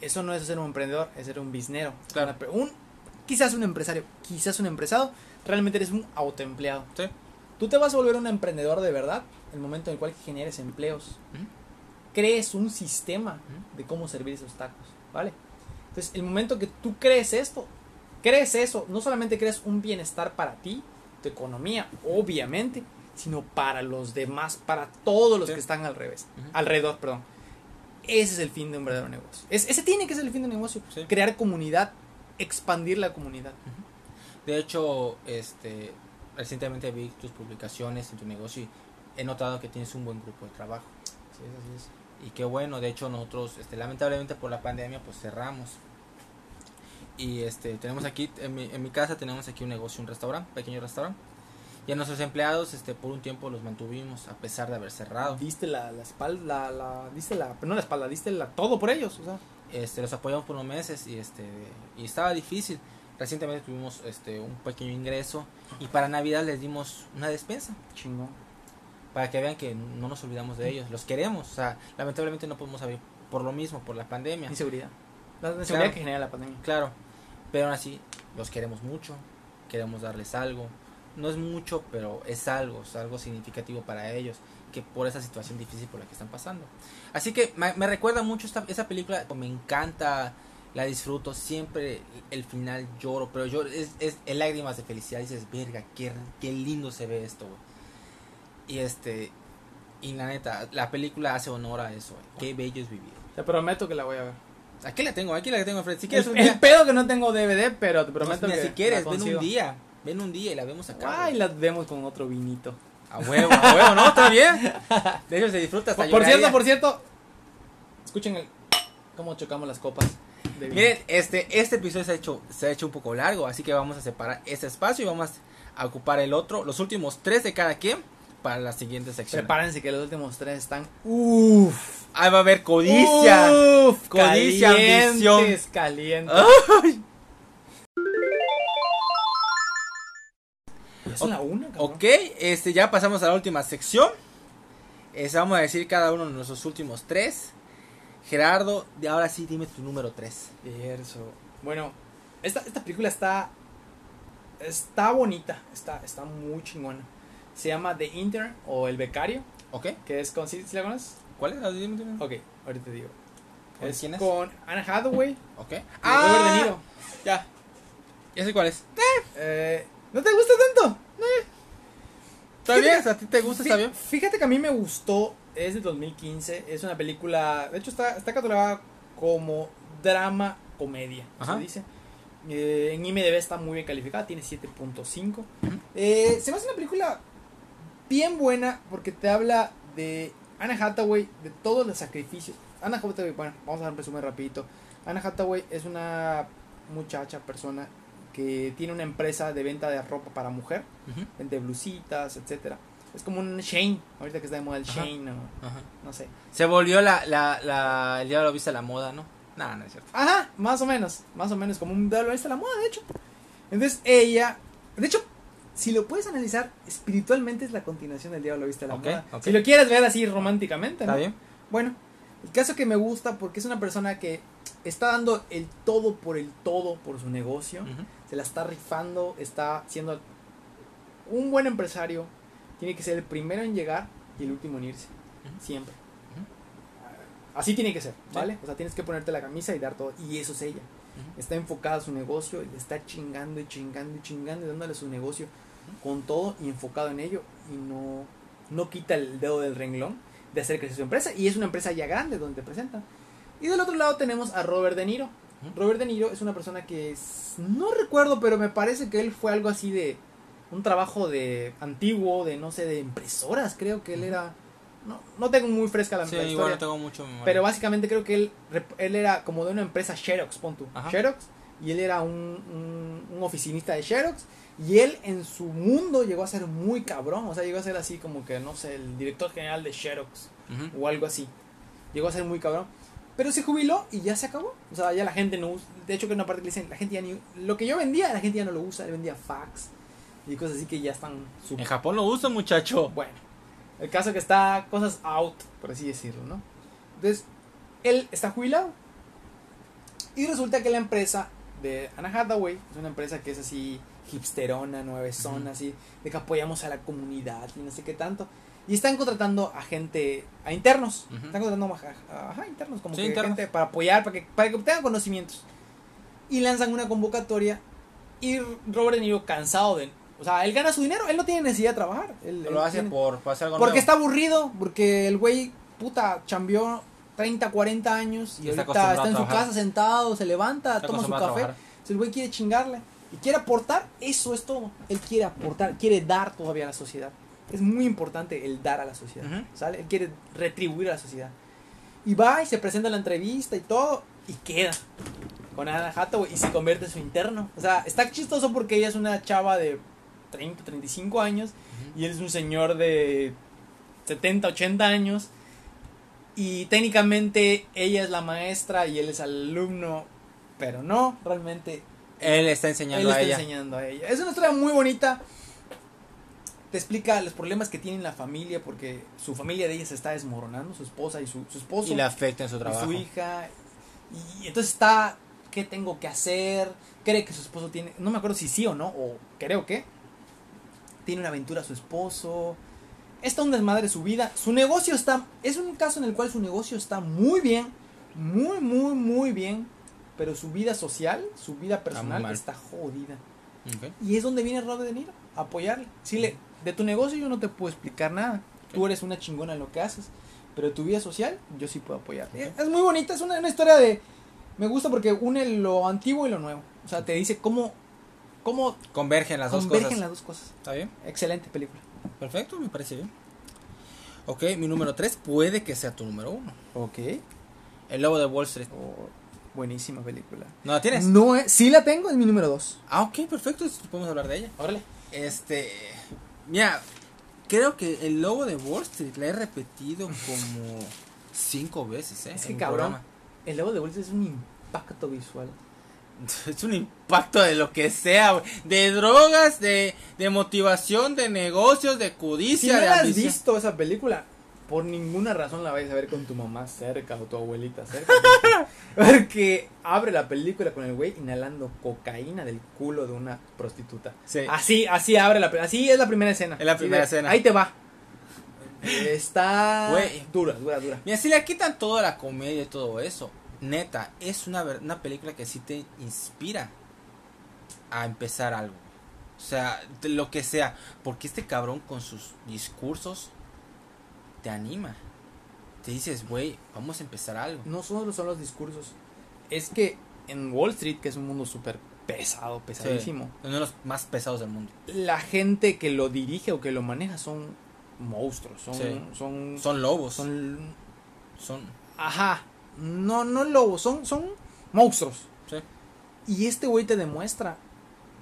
eso no es ser un emprendedor, es ser un biznero. Claro. Un, quizás un empresario, quizás un empresado, realmente eres un autoempleado. Sí. Tú te vas a volver un emprendedor de verdad el momento en el cual generes empleos crees un sistema de cómo servir esos tacos, ¿vale? Entonces, el momento que tú crees esto, crees eso, no solamente crees un bienestar para ti, tu economía, obviamente, sino para los demás, para todos los Sí. que están al revés, Ujú. alrededor, perdón. Ese es el fin de un verdadero negocio. Es- ese tiene que ser el fin de un negocio. Sí. Crear comunidad, expandir la comunidad. De hecho, este, recientemente vi tus publicaciones en tu negocio y he notado que tienes un buen grupo de trabajo. Sí, así es. Y qué bueno, de hecho nosotros, este, lamentablemente por la pandemia, pues cerramos. Y este, tenemos aquí, en mi, en mi casa tenemos aquí un negocio, un restaurante, pequeño restaurante. Y a nuestros empleados, este, por un tiempo los mantuvimos a pesar de haber cerrado. Diste la, la espalda, la, la- diste la, no la espalda, diste la, todo por ellos, o sea. Este, los apoyamos por unos meses y este, y estaba difícil. Recientemente tuvimos este, un pequeño ingreso y para Navidad les dimos una despensa. Chingón. Para que vean que no nos olvidamos de ellos, los queremos, o sea, lamentablemente no podemos abrir por lo mismo, por la pandemia, Inseguridad. La inseguridad Claro. que genera la pandemia. claro, pero aún así los queremos mucho, queremos darles algo, no es mucho, pero es algo, es algo significativo para ellos, que por esa situación difícil por la que están pasando. Así que me, me recuerda mucho esta, esa película, me encanta, la disfruto, siempre el final lloro, pero yo es, es, es lágrimas de felicidad, dices, verga, qué, qué lindo se ve esto, güey. Y este, y la neta, la película hace honor a eso, güey. Qué bello es vivir. Te prometo que la voy a ver. Aquí la tengo, aquí la tengo enfrente. Si quieres el, un el día, pedo que no tengo DVD, pero te prometo que si quieres, ven un día, ven un día y la vemos acá. Ay, la vemos con otro vinito. A huevo, a huevo, ¿no? ¿Está bien? De hecho, se disfruta hasta Por, por cierto, por cierto, escuchen el cómo chocamos las copas. de. Miren, este, este episodio se ha, hecho, se ha hecho un poco largo, así que vamos a separar este espacio y vamos a ocupar el otro, los últimos tres de cada quien, para la siguiente sección. Prepárense que los últimos tres están. Uff. Ahí va a haber codicia. Uf, Codicia, ambición. calientes, calientes. Ay. Son la una, cabrón. Ok, este, ya pasamos a la última sección. Este, vamos a decir cada uno de nuestros últimos tres. Gerardo, de ahora sí, dime tu número tres. Eso. Bueno, esta, esta película está. Está bonita. Está, está muy chingona. Se llama The Intern o El Becario. ¿Ok? Que es con. ¿Sí, sí la conoces? ¿Cuál es? Dime, dime. Ok, ahorita te digo. ¿Con es quién es? con Anne Hathaway. Ok. Ah, Robert De Niro. ya. Ya sé cuál es. Eh, ¿No te gusta tanto? ¿Está bien? ¿A ti te gusta? ¿Está bien? Fíjate que a mí me gustó. Es de 2015. Es una película. De hecho, está, está catalogada como drama comedia. Ajá. Se dice. Eh, en IMDb está muy bien calificada. Tiene 7.5. Eh, se me hace una película bien buena porque te habla de Anna Hathaway, de todos los sacrificios. Anna Hathaway, bueno, vamos a dar un resumen rapidito. Anna Hathaway es una muchacha, persona que tiene una empresa de venta de ropa para mujer, Ujú. vende blusitas, etcétera. Es como un Shane, ahorita que está de moda el Ajá. Shane, o Ajá. no sé. Se volvió la, la, la, el diablo viste a la moda, ¿no? Nada, no es cierto. Ajá, más o menos, más o menos, como un valorista de la moda, de hecho. Entonces ella, de hecho, si lo puedes analizar, espiritualmente es la continuación del Diablo Viste a la Ok, Moda. ok. Si lo quieres ver así románticamente, ¿no? ¿Está bien? Bueno, el caso que me gusta porque es una persona que está dando el todo por el todo por su negocio, se la está rifando, está siendo un buen empresario, tiene que ser el primero en llegar y el último en irse, siempre. Así tiene que ser, Sí. ¿vale? O sea, tienes que ponerte la camisa y dar todo, y eso es ella. Está enfocada a su negocio, y le está chingando y chingando y chingando y dándole su negocio con todo y enfocado en ello y no, no quita el dedo del renglón de hacer crecer su empresa y es una empresa ya grande donde te presentan. Y del otro lado tenemos a Robert De Niro. Robert De Niro es una persona que es- no recuerdo, pero me parece que él fue algo así de un trabajo de antiguo, de no sé, de impresoras, creo que él era no, no tengo muy fresca la, Sí, la igual historia. no tengo mucho memoria. Pero básicamente creo que él, él era como de una empresa Xerox, pon tú. Ajá. Xerox. Y él era un, un- un oficinista de Xerox. Y él en su mundo llegó a ser muy cabrón. O sea, llegó a ser así como que, no sé, el director general de Xerox. O algo así. Llegó a ser muy cabrón. Pero se jubiló y ya se acabó. O sea, ya la gente no usa. De hecho, que una parte le dicen, la gente ya ni. Lo que yo vendía, la gente ya no lo usa. Él vendía fax. Y cosas así que ya están En súper. Japón lo uso, muchacho. Bueno, el caso que está cosas out, por así decirlo, ¿no? Entonces, él está jubilado. Y resulta que la empresa de Anna Hathaway es una empresa que es así hipsterona, nuevezona, Ujú. así, de que apoyamos a la comunidad y no sé qué tanto. Y están contratando a gente, a internos. Están contratando a, internos, como Sí, que internos. gente para apoyar, para que, para que obtengan conocimientos. Y lanzan una convocatoria. Y Robert De Niro, cansado de. O sea, él gana su dinero, él no tiene necesidad de trabajar. Él, él Lo hace tiene- por, por hacer algo porque nuevo. está aburrido, porque el güey, puta, chambeó 30, 40 años y, Y está ahorita está, en su casa sentado, se levanta, Está toma su café. Entonces el güey quiere chingarle y quiere aportar, eso es todo. Él quiere aportar, quiere dar todavía a la sociedad. Es muy importante el dar a la sociedad, Ujú. ¿sale? Él quiere retribuir a la sociedad. Y va y se presenta en la entrevista y todo, y queda con Anna Hathaway y se convierte en su interno. O sea, está chistoso porque ella es una chava de 30, 35 años Ujú. y él es un señor de 70, 80 años. Y técnicamente ella es la maestra y él es alumno, pero no, realmente Él está él enseñando está a ella. enseñando a ella. Es una historia muy bonita. Te explica los problemas que tiene la familia porque su familia de ella se está desmoronando, su esposa y su, su esposo Y le afecta en su y trabajo. su hija. Y entonces está, ¿qué tengo que hacer? Cree que su esposo tiene, no me acuerdo si sí o no, o creo que. Tiene una aventura su esposo. Está un desmadre su vida. Su negocio está, es un caso en el cual su negocio está muy bien, muy, muy, muy bien. Pero su vida social, su vida personal está jodida. Y es donde viene Robert De Niro, a apoyarle. Decirle, de tu negocio yo no te puedo explicar nada. Tú eres una chingona en lo que haces. Pero de tu vida social, yo sí puedo apoyarte. Es muy bonita, es una, una historia de... Me gusta porque une lo antiguo y lo nuevo. O sea, te dice cómo, cómo Convergen las dos convergen cosas. las dos cosas. ¿Está bien? Excelente película. Perfecto, me parece bien. Ok, mi número 3 puede que sea tu número 1. Ok. El Lobo de Wall Street. Oh, buenísima película. ¿No la tienes? No, es- sí la tengo, es mi número dos. Ah, ok, perfecto. Podemos hablar de ella. Órale. Este. Mira, creo que el Lobo de Wall Street la he repetido como cinco veces, ¿eh? Es que cabrón. programa. El lobo de bolsa es un impacto visual. Es un impacto de lo que sea, güey. De drogas, de, de motivación, de negocios, de Si codicia, no de la has visto esa película, por ninguna razón la vais a ver con tu mamá cerca o tu abuelita cerca. Porque abre la película con el güey inhalando cocaína del culo de una prostituta. Sí. Así, así abre la. Así es la primera escena. Es la primera escena. Ahí te va. Está dura, dura, dura. Mira, si le quitan toda la comedia y todo eso, neta, es una, una película que sí te inspira a empezar algo. O sea, lo que sea. Porque este cabrón con sus discursos te anima. Te dices, güey, vamos a empezar algo. No solo son los discursos. Es que en Wall Street, que es un mundo súper pesado, pesadísimo, Uno de los más pesados del mundo. la gente que lo dirige o que lo maneja son monstruos. Son, Sí. son, Son lobos. son Son. Ajá. No, no lobos, son, son monstruos. Sí. Y este güey te demuestra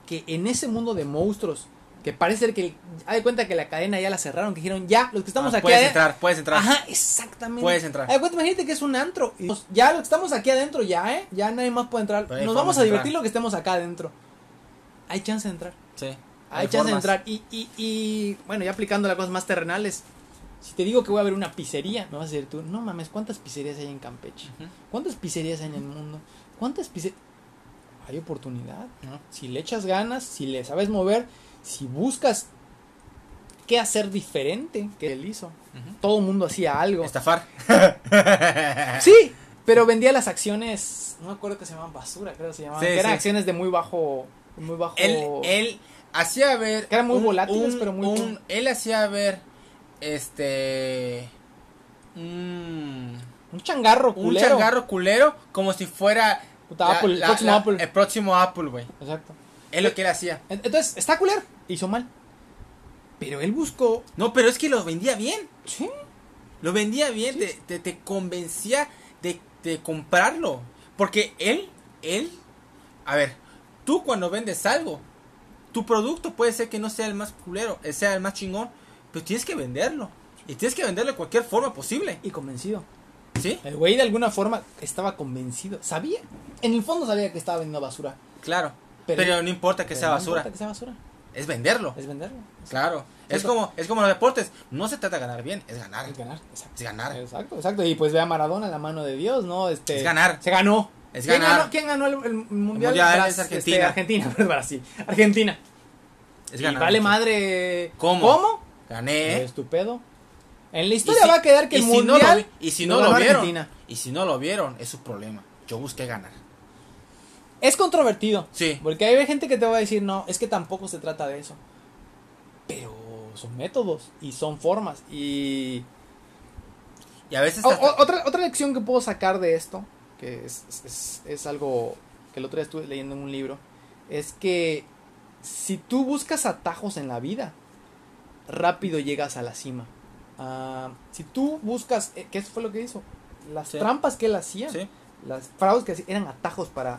que en ese mundo de monstruos, que parece ser que, ha de cuenta que la cadena ya la cerraron, que dijeron, ya, los que estamos Ah, aquí puedes adentro. entrar, puedes entrar. Ajá, exactamente. Puedes entrar. Cuenta, imagínate que es un antro. y nos- ya los que estamos aquí adentro, ya, ¿eh? Ya nadie más puede entrar. Hay Nos vamos a divertir entrar. lo que estemos acá adentro. Hay chance de entrar. Sí. Hay, chance de entrar. Y, y, y, bueno, ya aplicando las cosas más terrenales. Si te digo que voy a ver una pizzería, me vas a decir tú, no mames, ¿cuántas pizzerías hay en Campeche? ¿Cuántas pizzerías hay en el mundo? ¿Cuántas pizzerías? Hay oportunidad. ¿No? Si le echas ganas, si le sabes mover, si buscas qué hacer diferente que él hizo. Todo el mundo hacía algo. Estafar. Sí, pero vendía las acciones, no me acuerdo que se llamaban basura, creo que se llamaban. Sí, que eran sí. acciones de muy bajo, muy bajo. él, él hacía ver. Que eran muy volátiles, pero muy un- él hacía ver. Este. Un, un changarro un culero. changarro culero. Como si fuera. Puta, Apple, el próximo Apple. El próximo Apple, güey. Exacto. Es lo que él hacía. En- Entonces, está culero. Hizo mal. Pero él buscó. No, pero es que lo vendía bien. Sí. Lo vendía bien, Sí. te, te, te convencía de, de comprarlo. Porque él, él, a ver, tú cuando vendes algo, tu producto puede ser que no sea el más culero, eh, sea el más chingón, pero tienes que venderlo. Y tienes que venderlo de cualquier forma posible. Y convencido. ¿Sí? El güey de alguna forma estaba convencido. Sabía. En el fondo sabía que estaba vendiendo basura. Claro. Pero- Pero, no importa que Pero sea no basura, importa que sea basura. es venderlo. Es venderlo. Claro. Es como, es como los deportes. No se trata de ganar bien, es ganar. Es ganar. Exacto. Es ganar. Exacto, exacto. Y pues ve a Maradona, la mano de Dios, ¿no? Este, Es ganar. Se ganó. Es ¿Quién ganar. Ganó, ¿Quién ganó el, el mundial? mundial Bras- es Argentina. este, Argentina, pues Brasil. Argentina. Es Y ganar. vale mucho. madre. ¿Cómo? ¿Cómo? Gané. Estupendo. En la historia si- va a quedar que el si no lo y si no lo vieron Argentina. y si no lo vieron es su problema yo busqué ganar Es controvertido. sí Porque hay gente que te va a decir, no, es que tampoco se trata de eso. Pero son métodos y son formas. Y. y a veces O- hasta- o- otra, otra lección que puedo sacar de esto, que es, es- es- es algo que el otro día estuve leyendo en un libro, es que si tú buscas atajos en la vida, rápido llegas a la cima. Ah, si tú buscas, eh, ¿qué fue lo que hizo? Las Sí. trampas que él hacía, sí las fraudes que hacía, eran atajos para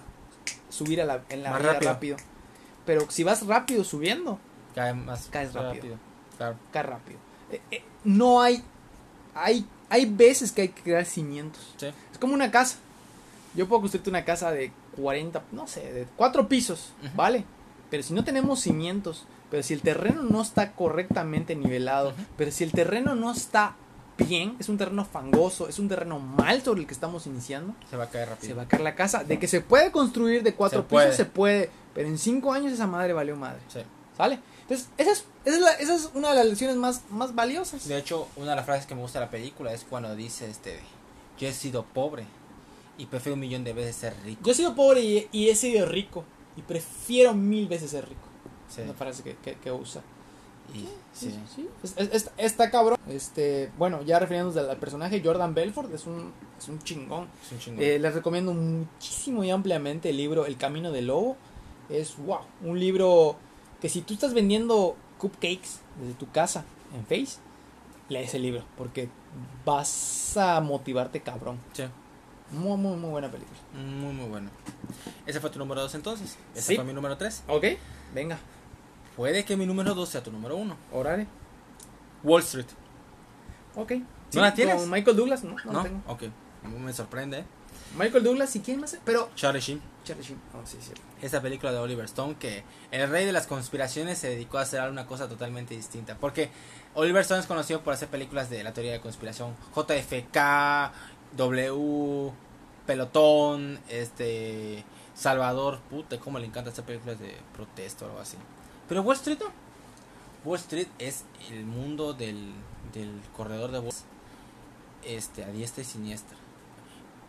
subir a la, en la Más vida rápido. rápido. Pero si vas rápido subiendo, cae más Caes rápido. claro cae rápido. Eh, eh, no hay, hay, hay veces que hay que crear cimientos. sí Es como una casa. Yo puedo construirte una casa de 40, no sé, de cuatro pisos, Ujú. ¿vale? Pero si no tenemos cimientos, pero si el terreno no está correctamente nivelado, pero si el terreno no está bien, es un terreno fangoso, es un terreno mal sobre el que estamos iniciando, se va a caer rápido se va a caer la casa. De que se puede construir de cuatro Se puede. pisos, se puede, pero en cinco años esa madre valió madre, Sí. ¿sale? Entonces, esa es, esa es, la- esa es una de las lecciones más, más valiosas. de hecho una de las frases que me gusta de la película es cuando dice este yo he sido pobre y prefiero un millón de veces ser rico Yo he sido pobre y, y he sido rico. Y prefiero mil veces ser rico. Sí. Una frase que, que, que usa. y sí Sí, Es- es- es- está cabrón. Este, bueno, ya refiriéndonos al personaje, Jordan Belfort es un, es un chingón. es un chingón Eh, les recomiendo muchísimo y ampliamente el libro El Camino del Lobo. Es wow, un libro que si tú estás vendiendo cupcakes desde tu casa en Face, lee ese libro porque vas a motivarte cabrón. sí Muy, muy, muy buena película. muy muy bueno ese fue tu número dos entonces ese Sí. fue mi número tres Ok, venga, puede que mi número dos sea tu número uno orale. Wall Street Ok. ¿No la tienes? con Michael Douglas, no, no, no, la tengo. ok me sorprende ¿eh? Michael Douglas, ¿y quién más? Pero. Charlie Sheen Charlie Sheen. Oh, sí, sí. esta película de Oliver Stone que el rey de las conspiraciones se dedicó a hacer una cosa totalmente distinta porque Oliver Stone es conocido por hacer películas de la teoría de conspiración JFK W Pelotón este Salvador puta cómo le encanta hacer películas de protesta o algo así pero Wall Street no Wall Street es el mundo del, del corredor de Wall este a diestra y siniestra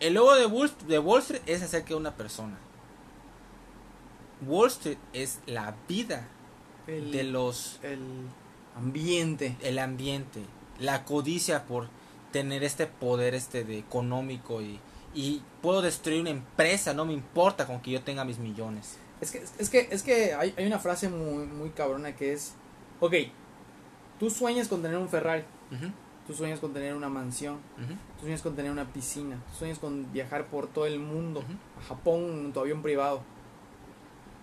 el logo de Wall, de Wall Street es acerca de una persona Wall Street es la vida El, de los el ambiente. el ambiente, la codicia por tener este poder este de económico y, y puedo destruir una empresa, no me importa con que yo tenga mis millones. Es que, es que, es que hay, hay una frase muy, muy cabrona que es: Ok, tú sueñas con tener un Ferrari, Ujú, tú sueñas con tener una mansión, ujú, tú sueñas con tener una piscina, tú sueñas con viajar por todo el mundo, a Japón en tu avión privado.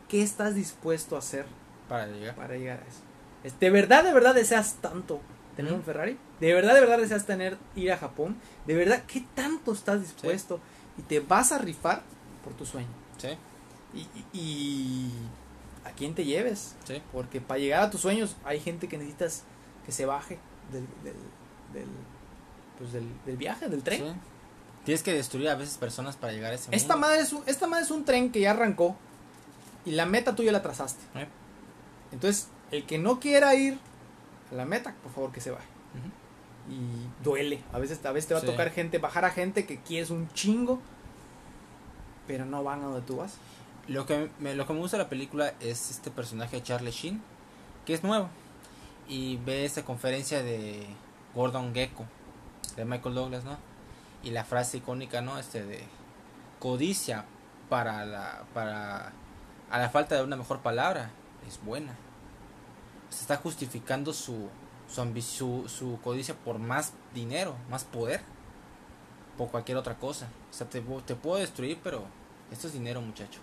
¿qué estás dispuesto a hacer Para llegar. para llegar a eso? Es- ¿De verdad, de verdad deseas tanto tener un Ferrari? ¿De verdad, de verdad deseas tener ir a Japón? ¿De verdad qué tanto estás dispuesto? Y te vas a rifar por tu sueño. Sí, Y, y- a quién te lleves. sí. Porque para llegar a tus sueños hay gente que necesitas que se baje del, del, del, pues del, del viaje, del tren. sí. Tienes que destruir a veces personas para llegar a ese Esta mundo. madre, es un, esta madre es un tren que ya arrancó y la meta tú ya la trazaste. Eh. Entonces, el que no quiera ir a la meta, por favor que se baje. Y duele. A veces, a veces te va Sí. a tocar gente, bajar a gente que quieres un chingo, pero no van a donde tú vas. Lo que, me, lo que me gusta de la película es este personaje de Charlie Sheen, que es nuevo. Y ve esta conferencia de Gordon Gecko, de Michael Douglas, ¿no? Y la frase icónica, ¿no? Este de codicia para la, para, a la falta de una mejor palabra, es buena. Se está justificando su, su, su, su codicia por más dinero, más poder, por cualquier otra cosa. O sea, te, te puedo destruir, pero esto es dinero, muchacho.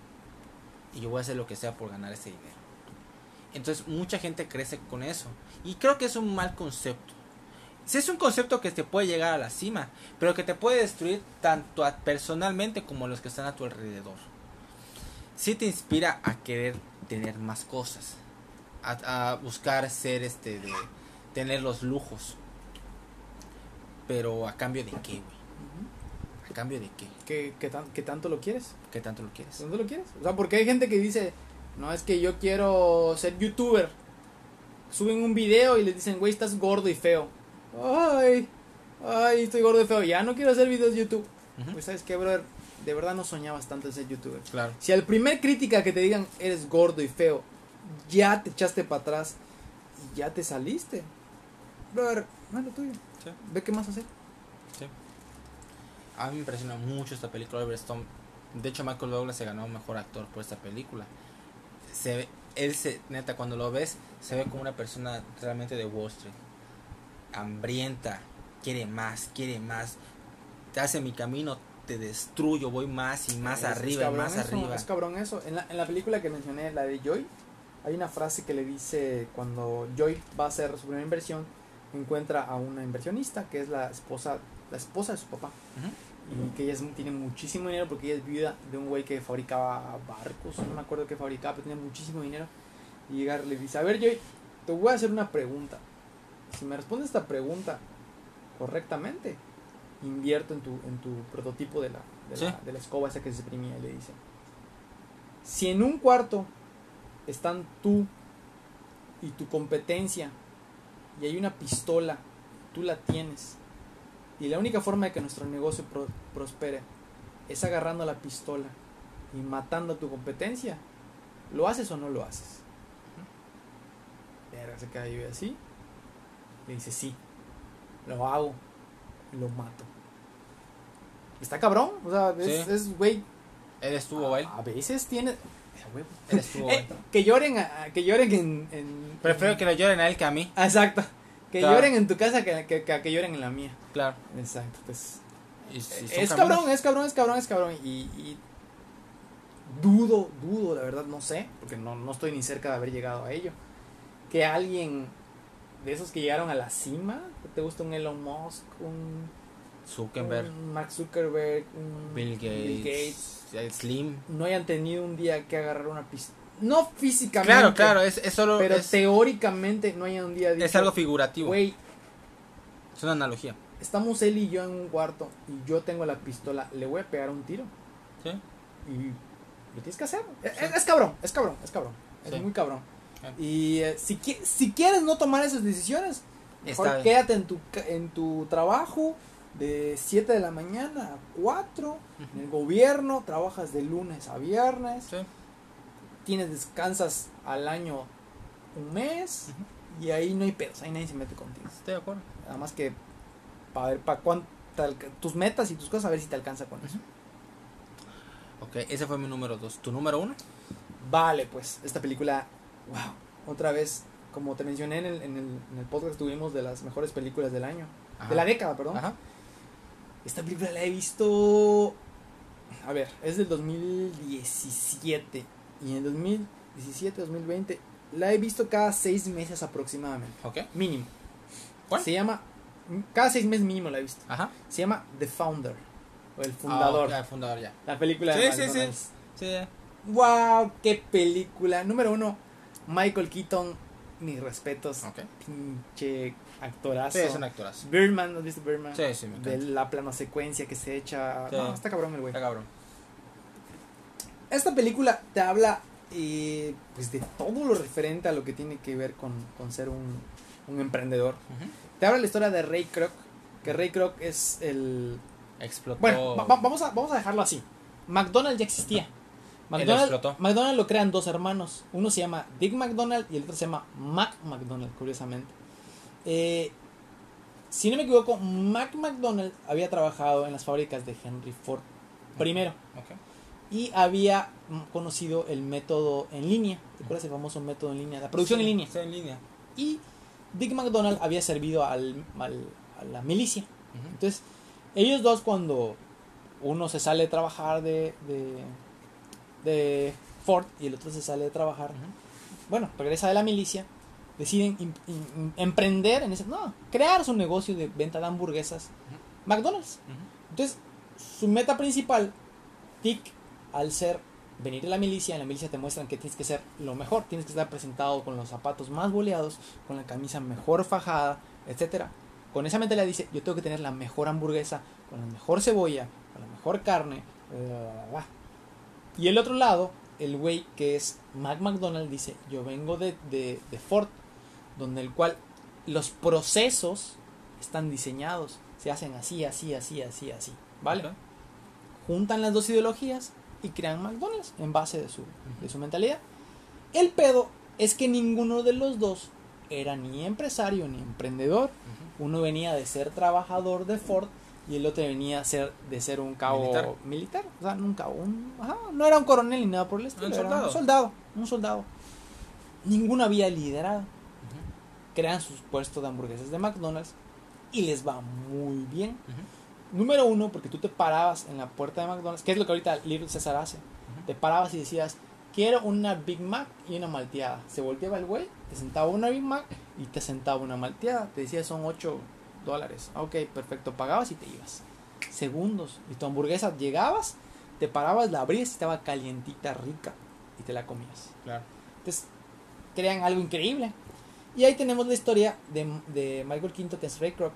Y yo voy a hacer lo que sea por ganar ese dinero. Entonces, mucha gente crece con eso. Y creo que es un mal concepto. Si es un concepto que te puede llegar a la cima, pero que te puede destruir tanto a- personalmente como a los que están a tu alrededor. Sí te inspira a querer tener más cosas, a, a buscar ser este de tener los lujos. Pero a cambio de qué, güey? ¿A cambio de qué? ¿Qué, qué tan- qué tanto lo quieres? ¿Qué tanto lo quieres? ¿Dónde lo quieres? O sea, porque hay gente que dice, no, es que yo quiero ser youtuber. Suben un video y les dicen, güey, estás gordo y feo. Ay, ay, estoy gordo y feo. Ya no quiero hacer videos de YouTube. Pues, ¿sabes qué, brother? De verdad no soñabas tanto en ser youtuber. Claro. Si al primer crítica que te digan, eres gordo y feo, ya te echaste para atrás y ya te saliste. Brother, no es lo tuyo. Sí. Ve qué más hacer. A mí me impresiona mucho esta película Oliver Stone. De hecho, Michael Douglas se ganó mejor actor por esta película. Se ve, él se, neta, cuando lo ves, se ve como una persona realmente de Wall Street. Hambrienta, quiere más, quiere más. Te hace mi camino, te destruyo, voy más y más Es- es arriba y más eso, arriba. Es cabrón eso. En la, en la película que mencioné, la de Joy, hay una frase que le dice cuando Joy va a hacer su primera inversión, encuentra a una inversionista que es la esposa, la esposa de su papá. Y que ella es- tiene muchísimo dinero porque ella es viuda de un güey que fabricaba barcos, no me acuerdo qué fabricaba, pero tenía muchísimo dinero. Y llegar le dice, a ver Joy, te voy a hacer una pregunta. Si me respondes esta pregunta correctamente, invierto en tu, en tu prototipo de la, de, la, Sí. de la escoba esa que se exprimía y le dice, si en un cuarto están tú y tu competencia y hay una pistola, tú la tienes, y la única forma de que nuestro negocio pro- prospere es agarrando la pistola y matando a tu competencia, ¿lo haces o no lo haces? Verga, se ahí así. Le dice, sí, lo hago lo mato. Está cabrón, o sea, es, Sí. es, güey, Él estuvo él. a veces tiene... a. Él estuvo Eh, que lloren, a- a- que lloren en, en- Prefiero que le lloren a él que a mí. Exacto. Que Claro. lloren en tu casa que, que, que, que lloren en la mía. Claro. Exacto. Pues, Y si son es cabrón, es cabrón, es cabrón, es cabrón. Y, y dudo, dudo, la verdad, no sé, porque no, no estoy ni cerca de haber llegado a ello. Que alguien de esos que llegaron a la cima, te gusta un Elon Musk, un, Zuckerberg, un Mark Zuckerberg, un Bill Gates, eh, Slim. no hayan tenido un día que agarrar una pistola. No físicamente. Claro, claro, es, es solo. Pero es, teóricamente no hayan un día es algo figurativo. Güey, Es una analogía. estamos él y yo en un cuarto y yo tengo la pistola, le voy a pegar un tiro. ¿Sí? Y lo tienes que hacer. Es, Sí. es cabrón, es cabrón, es cabrón. Es Sí. muy cabrón. Y eh, si, si quieres no tomar esas decisiones, mejor Está quédate en tu, en tu trabajo de 7 de la mañana a 4. En el gobierno trabajas de lunes a viernes. Sí. Tienes descansas al año un mes. Y ahí no hay pedos, ahí nadie se mete contigo. Estoy de acuerdo. Nada más que para ver para cuánto tus metas y tus cosas, a ver si te alcanza con eso. Ok, ese fue mi número dos. ¿Tu número uno? Vale, pues esta película, wow, otra vez, como te mencioné en el, en el, en el podcast tuvimos de las mejores películas del año, Ajá. de la década, perdón. Ajá. Esta película la he visto, a ver, es del 2017 y en 2017, 2020 la he visto cada seis meses aproximadamente, Ok. mínimo. ¿Cuál? Se llama, cada seis meses mínimo la he visto. Ajá. Se llama The Founder, o El Fundador, Ah, ya, el fundador, ya. la película de Sí, sí, sí. Sí. ¡Wow! ¡Qué película! Número uno, Michael Keaton, mis respetos, Ok. pinche actorazo. Sí, es un actorazo. Birdman, ¿has visto Birdman? Sí, sí, me De encanta. la plano secuencia que se echa. Sí. No, está cabrón el güey. Está cabrón. Esta película te habla eh, pues de todo lo referente a lo que tiene que ver con, con ser un, un emprendedor. Te habla la historia de Ray Kroc, que Ray Kroc es el... Explotó. Bueno, va- va- vamos, a, vamos a dejarlo así. McDonald's ya existía. McDonald's. McDonald's lo crean dos hermanos. Uno se llama Dick McDonald y el otro se llama Mac McDonald, curiosamente. Eh, si no me equivoco, Mac McDonald había trabajado en las fábricas de Henry Ford primero Ok. Y había mm, conocido el método en línea. ¿Te acuerdas el famoso método en línea? La producción en línea. Sí, en línea. Y Dick McDonald había servido al, al- a la milicia. Entonces, ellos dos cuando uno se sale de trabajar de, de, de Ford y el otro se sale de trabajar, bueno, regresa de la milicia, deciden emprender en ese, no, crear su negocio de venta de hamburguesas, McDonald's. Entonces, su meta principal, Dick, al ser venir de la milicia, en la milicia te muestran que tienes que ser lo mejor, tienes que estar presentado con los zapatos más boleados, con la camisa mejor fajada, etcétera. Con esa mentalidad dice, yo tengo que tener la mejor hamburguesa, con la mejor cebolla, con la mejor carne, bla, bla, bla. Y el otro lado, el güey que es Mac McDonald dice, yo vengo de, de, de Ford, donde el cual los procesos están diseñados, se hacen así, así, así, así, así, ¿vale? Juntan las dos ideologías y crean McDonald's en base de su, de su mentalidad. El pedo es que ninguno de los dos era ni empresario ni emprendedor. Uno venía de ser trabajador de Ford y el otro venía a ser, de ser un cabo Militar. militar. O sea, un cabo, un- ajá, no era un coronel ni nada por el estilo. Un era soldado. un soldado. Un soldado. Ninguno había liderado. Crean sus puestos de hamburguesas de McDonald's y les va muy bien. Ujú. Número uno, porque tú te parabas en la puerta de McDonald's, que es lo que ahorita Little César hace. Te parabas y decías, quiero una Big Mac y una malteada. Se volteaba el güey, te sentaba una Big Mac y te sentaba una malteada. Te decía, son 8 dólares. Ah, Ok, perfecto, pagabas y te ibas. Segundos. Y tu hamburguesa llegabas, te parabas, la abrías y estaba calientita, rica. Y te la comías. Claro. Entonces, crean algo increíble. Y ahí tenemos la historia de, de Michael Quinto, que es Ray Kroc,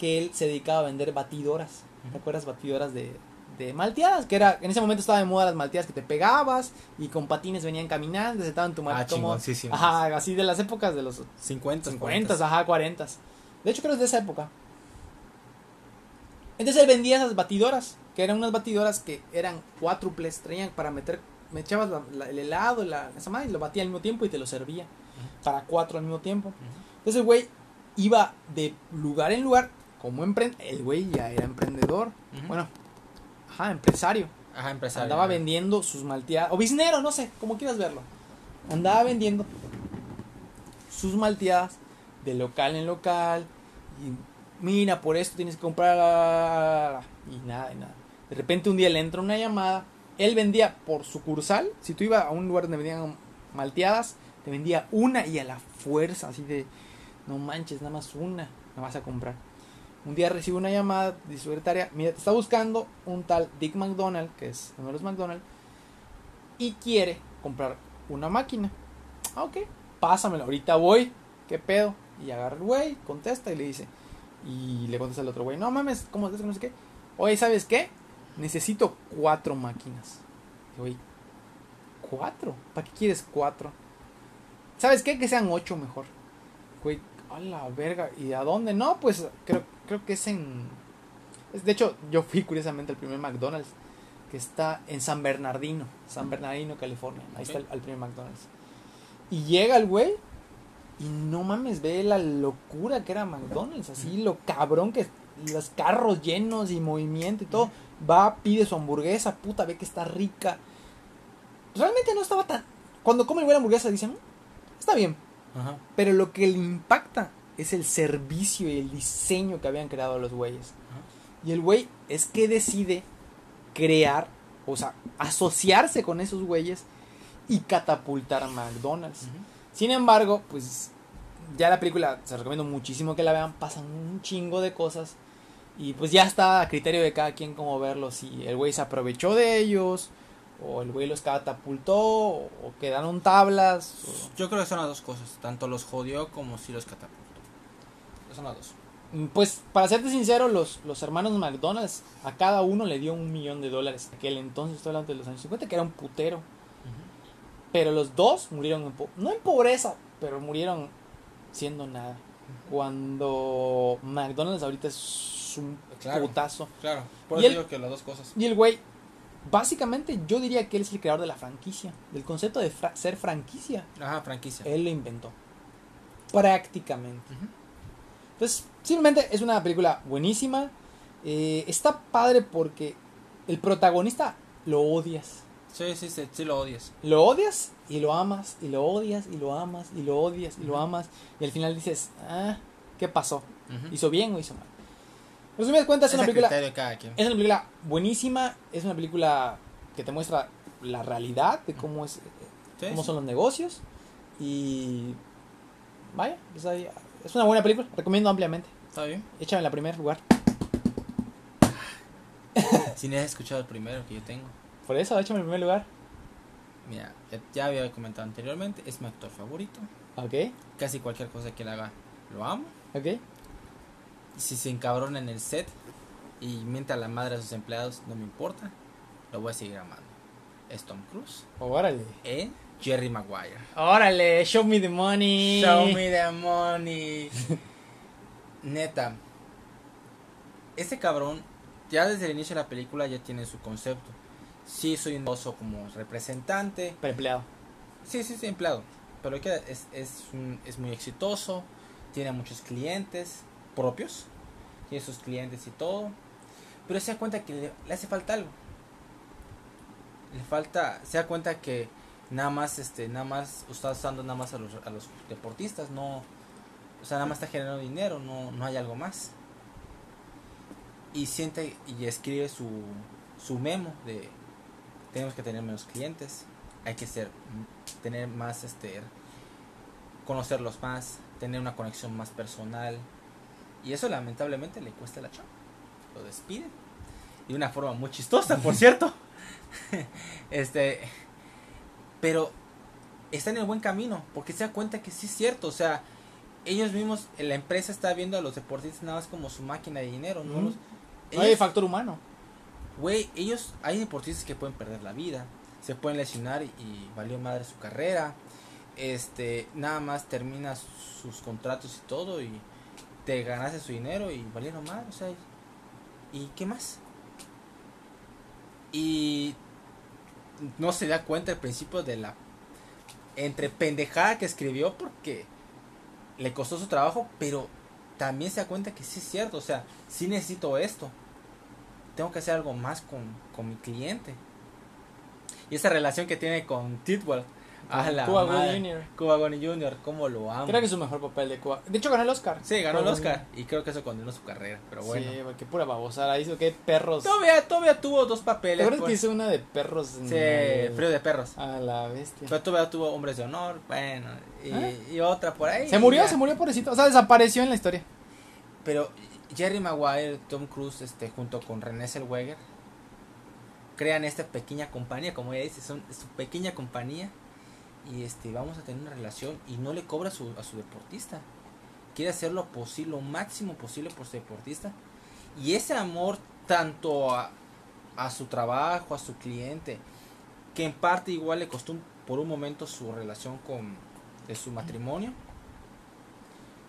que él se dedicaba a vender batidoras. ¿Te acuerdas? Batidoras de, de malteadas, que era, en ese momento estaba de moda las malteadas que te pegabas y con patines venían caminando, se estaban tu Ah, como. Ajá, así de las épocas de los 50, 50, ajá, 40. De hecho, creo que es de esa época. Entonces él vendía esas batidoras, que eran unas batidoras que eran cuádruples, traían para meter, me echabas la- la- el helado, la, esa madre, y lo batía al mismo tiempo y te lo servía para cuatro al mismo tiempo. Entonces el güey iba de lugar en lugar como emprendedor. El güey ya era emprendedor. Bueno, ajá, empresario. Ajá, empresario. Andaba vendiendo sus malteadas. O biznero, no sé, como quieras verlo. Andaba vendiendo sus malteadas de local en local. Y mira, por esto tienes que comprar. Y nada, y nada. De repente un día le entra una llamada. Él vendía por sucursal. Si tú ibas a un lugar donde vendían malteadas, te vendía una y a la fuerza, así de. No manches, nada más una me vas a comprar. Un día recibe una llamada de su secretaria, mira, te está buscando un tal Dick McDonald, que es uno de los McDonald, y quiere comprar una máquina. Ah, ok, pásamelo, ahorita voy, ¿qué pedo? Y agarra el güey, contesta y le dice, y le contesta el otro güey, no mames, ¿cómo es eso? No sé qué. Oye, ¿sabes qué? Necesito cuatro máquinas. Güey, ¿cuatro? ¿Para qué quieres cuatro? ¿Sabes qué? Que sean ocho mejor. Güey, a la verga. ¿Y a dónde? No, pues creo, creo que es en. es- de hecho, yo fui curiosamente al primer McDonald's. Que está en San Bernardino. San Bernardino, California. Ahí está el, primer McDonald's. Y llega el güey. Y no mames, ve la locura que era McDonald's. Así lo cabrón que. Los carros llenos y movimiento y todo. Va, pide su hamburguesa. Puta, ve que está rica. Realmente no estaba tan. Cuando come el güey la hamburguesa, dicen. Está bien. Ajá. Pero lo que le impacta es el servicio y el diseño que habían creado los güeyes. Y el güey es que decide crear, o sea, asociarse con esos güeyes y catapultar a McDonald's. Sin embargo, pues ya la película, se recomiendo muchísimo que la vean, pasan un chingo de cosas. Y pues ya está a criterio de cada quien cómo verlo, si el güey se aprovechó de ellos, o el güey los catapultó, o quedaron tablas. Yo creo que son las dos cosas, tanto los jodió como si los catapultó. Son las dos. Mm, pues para serte sincero, los, los hermanos McDonald's a cada uno le dio un millón de dólares. Aquel entonces, estoy hablando de los años 50, que era un putero. Pero los dos murieron, en no en pobreza, pero murieron siendo nada. Cuando McDonald's ahorita es un putazo. Claro, por eso digo que las dos cosas. Y el güey, básicamente yo diría que él es el creador de la franquicia, del concepto de ser franquicia. Ajá, franquicia. Él lo inventó. Prácticamente. Entonces, simplemente es una película buenísima. Eh, está padre porque el protagonista lo odias. Sí, sí, sí, sí, lo odias. Lo odias y lo amas, y lo odias y lo amas, y lo odias y lo amas. Y al final dices, ah, ¿qué pasó? ¿Hizo bien o hizo mal? Resumidas cuentas, es una película. Es una película buenísima, es una película que te muestra la realidad de cómo es cómo son los negocios. Y vaya, pues ahí, es una buena película, recomiendo ampliamente. Está bien. Échame en la primer lugar. si no has escuchado el primero que yo tengo. Por eso, échame en primer lugar. Mira, ya, había comentado anteriormente, es mi actor favorito. Ok. Casi cualquier cosa que él haga, lo amo. Ok. Si se encabrona en el set y mienta a la madre a sus empleados, no me importa. Lo voy a seguir amando. Es Tom Cruise. Órale. En Jerry Maguire. Órale, show me the money. Show me the money. Neta. Este cabrón, ya desde el inicio de la película ya tiene su concepto sí soy un oso como representante. Pero empleado. Sí, sí, sí, empleado. Pero que es, es, es muy exitoso, tiene muchos clientes propios, tiene sus clientes y todo. Pero se da cuenta que le, hace falta algo. Le falta, se da cuenta que nada más, este, nada más está usando nada más a los, a los deportistas, no, o sea, nada más está generando dinero, no, no hay algo más. Y siente y escribe su, su memo de tenemos que tener menos clientes, hay que ser, tener más, este, conocerlos más, tener una conexión más personal. Y eso lamentablemente le cuesta la chamba. Lo despiden. De una forma muy chistosa, por cierto. este, pero está en el buen camino, porque se da cuenta que sí es cierto, o sea, ellos mismos, la empresa está viendo a los deportistas nada más como su máquina de dinero, ¿no? hay factor humano. Güey, ellos, hay deportistas que pueden perder la vida, se pueden lesionar y, valió madre su carrera. Este, nada más termina sus contratos y todo y te ganaste su dinero y valieron madre, o sea, ¿y qué más? Y no se da cuenta al principio de la entre pendejada que escribió porque le costó su trabajo, pero también se da cuenta que sí es cierto, o sea, sí necesito esto tengo que hacer algo más con, con mi cliente. Y esa relación que tiene con Tidwell. A la Cuba Jr. Cuba Jr., cómo lo amo. Creo que es su mejor papel de Cuba. De hecho, ganó el Oscar. Sí, ganó el Oscar. Y creo que eso condenó su carrera. Pero bueno. Sí, porque pura babosada. Hizo que perros. Todavía, todavía tuvo dos papeles. ¿Te que pues. hizo una de perros? Sí, frío de perros. A la bestia. Pero todavía tuvo Hombres de Honor. Bueno. Y, ¿Ah? y otra por ahí. Se murió, se murió pobrecito. O sea, desapareció en la historia. Pero Jerry Maguire, Tom Cruise, este, junto con René Zellweger, crean esta pequeña compañía, como ella dice, son su pequeña compañía y este, vamos a tener una relación y no le cobra a su, a su deportista. Quiere hacer lo posible, lo máximo posible por su deportista. Y ese amor tanto a, a su trabajo, a su cliente, que en parte igual le costó por un momento su relación con de su matrimonio.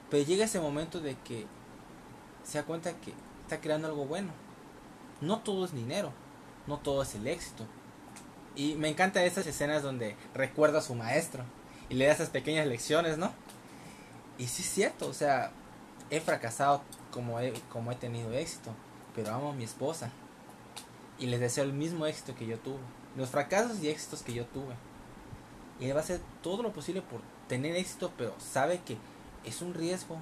Pero llega ese momento de que se da cuenta que está creando algo bueno. No todo es dinero, no todo es el éxito. Y me encantan esas escenas donde recuerda a su maestro y le da esas pequeñas lecciones, ¿no? Y sí es cierto, o sea, he fracasado como he, como he tenido éxito, pero amo a mi esposa y les deseo el mismo éxito que yo tuve, los fracasos y éxitos que yo tuve. Y él va a hacer todo lo posible por tener éxito, pero sabe que es un riesgo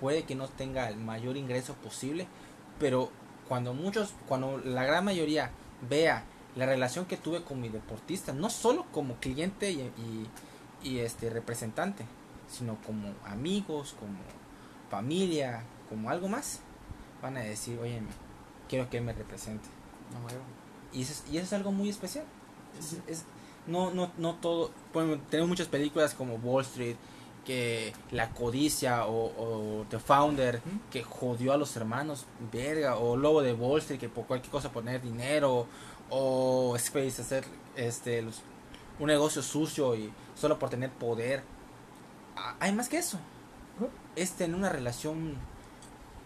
puede que no tenga el mayor ingreso posible, pero cuando muchos, cuando la gran mayoría vea la relación que tuve con mi deportista, no solo como cliente y, y- y, este representante, sino como amigos, como familia, como algo más, van a decir, oye, quiero que él me represente. No. Y eso es, y eso es algo muy especial. Es- Sí. es- no, no, no todo. Bueno, tenemos muchas películas como Wall Street, que La Codicia o, o The Founder, que jodió a los hermanos, verga, o Lobo de Wall Street, que por cualquier cosa poner dinero, o Space, hacer este, los- un negocio sucio y solo por tener poder. Ah, Hay más que eso. Es tener una relación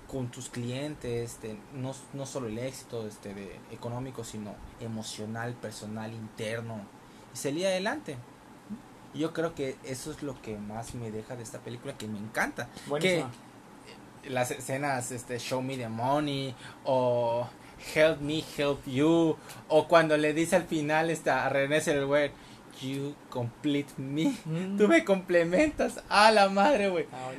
con tus clientes, este, no, no solo el éxito este, de, económico, sino emocional, personal, interno, y salir adelante. Y Yo creo que eso es lo que más me deja de esta película, que me encanta. Buenísima. Las escenas, este, Show Me the Money, o Help Me, Help You, o cuando le dice al final esta, a René Zellweger, You complete me. Mm. Tú me complementas. A la madre, güey. Ah.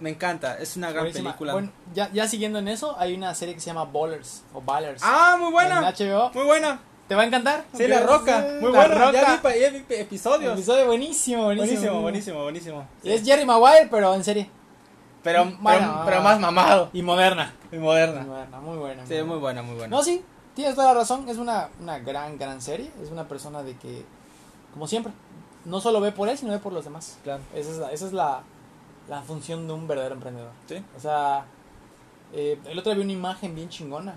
Me encanta, es una gran Buenísima. película. Bueno, ya, ya siguiendo en eso, hay una serie que se llama Ballers o Ballers. ah, muy En buena. HBO. Muy buena. ¿Te va a encantar? Sí, La Roca. Muy La buena. Ya Roca. vi, ya vi episodios. Episodio buenísimo, buenísimo. Buenísimo, buenísimo, buenísimo. Sí. Es Jerry Maguire, pero en serie. Pero, Bueno. pero, pero más mamado Y moderna. y Muy moderna. buena, muy buena. Sí, muy buena, muy buena. No, sí, tienes toda la razón. Es una, una gran, gran serie. Es una persona de que, como siempre, no solo ve por él, sino ve por los demás. Claro. Esa es la, esa es la, la función de un verdadero emprendedor. Sí. O sea, eh, el otro día vi una imagen bien chingona.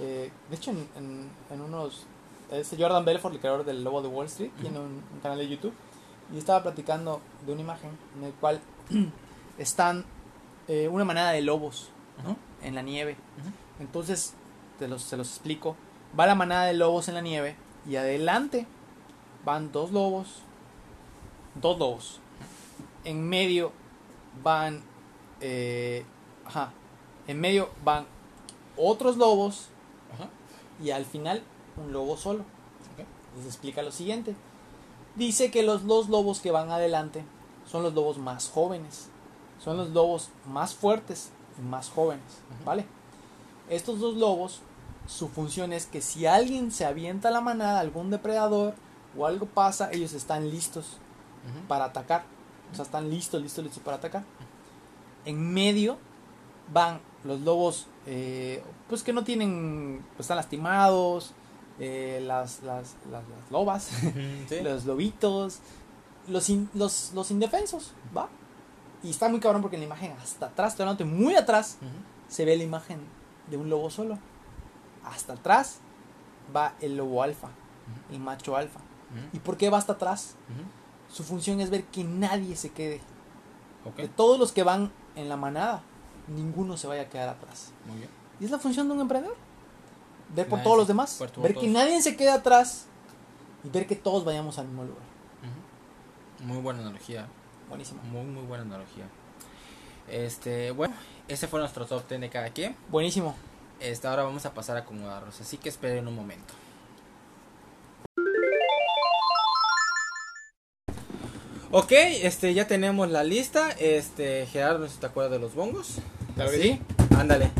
Eh, de hecho, en, en, en unos. Es Jordan Belfort, el creador del Lobo de Wall Street, tiene un, un canal de YouTube. Y estaba platicando de una imagen en el cual están eh, una manada de lobos ¿no? en la nieve. Entonces, te los, se los explico. Va la manada de lobos en la nieve y adelante van dos lobos. Dos lobos. En medio van. eh, ajá. En medio van otros lobos Ajá. y al final un lobo solo. Ok. Les explica lo siguiente. Dice que los dos lobos que van adelante son los lobos más jóvenes. Son los lobos más fuertes y más jóvenes. ¿Vale? Estos dos lobos, su función es que si alguien se avienta a la manada, algún depredador o algo pasa, ellos están listos para atacar. O sea, están listos, listos, listos para atacar. En medio van los lobos, eh, pues que no tienen, pues están lastimados, eh, las, las, las, las lobas, sí. los lobitos, los, in- los, los indefensos, ¿va? Y está muy cabrón porque en la imagen hasta atrás, estoy hablando muy atrás, se ve la imagen de un lobo solo. Hasta atrás va el lobo alfa, el macho alfa. ¿Y por qué va hasta atrás? Su función es ver que nadie se quede. De todos los que van en la manada, ninguno se vaya a quedar atrás. Muy bien. Y es la función de un emprendedor. Ver por Nadie todos los demás. Ver que nadie se quede atrás y ver que todos vayamos al mismo lugar. Muy buena analogía. Buenísimo. Muy, muy buena analogía. Este, bueno, ese fue nuestro top 10 de cada quien. Buenísimo. Este, ahora vamos a pasar a acomodarlos, así que esperen un momento. Ok, este, ya tenemos la lista. Este, Gerardo, no te acuerdas de los bongos. Claro que ¿Sí? Ándale.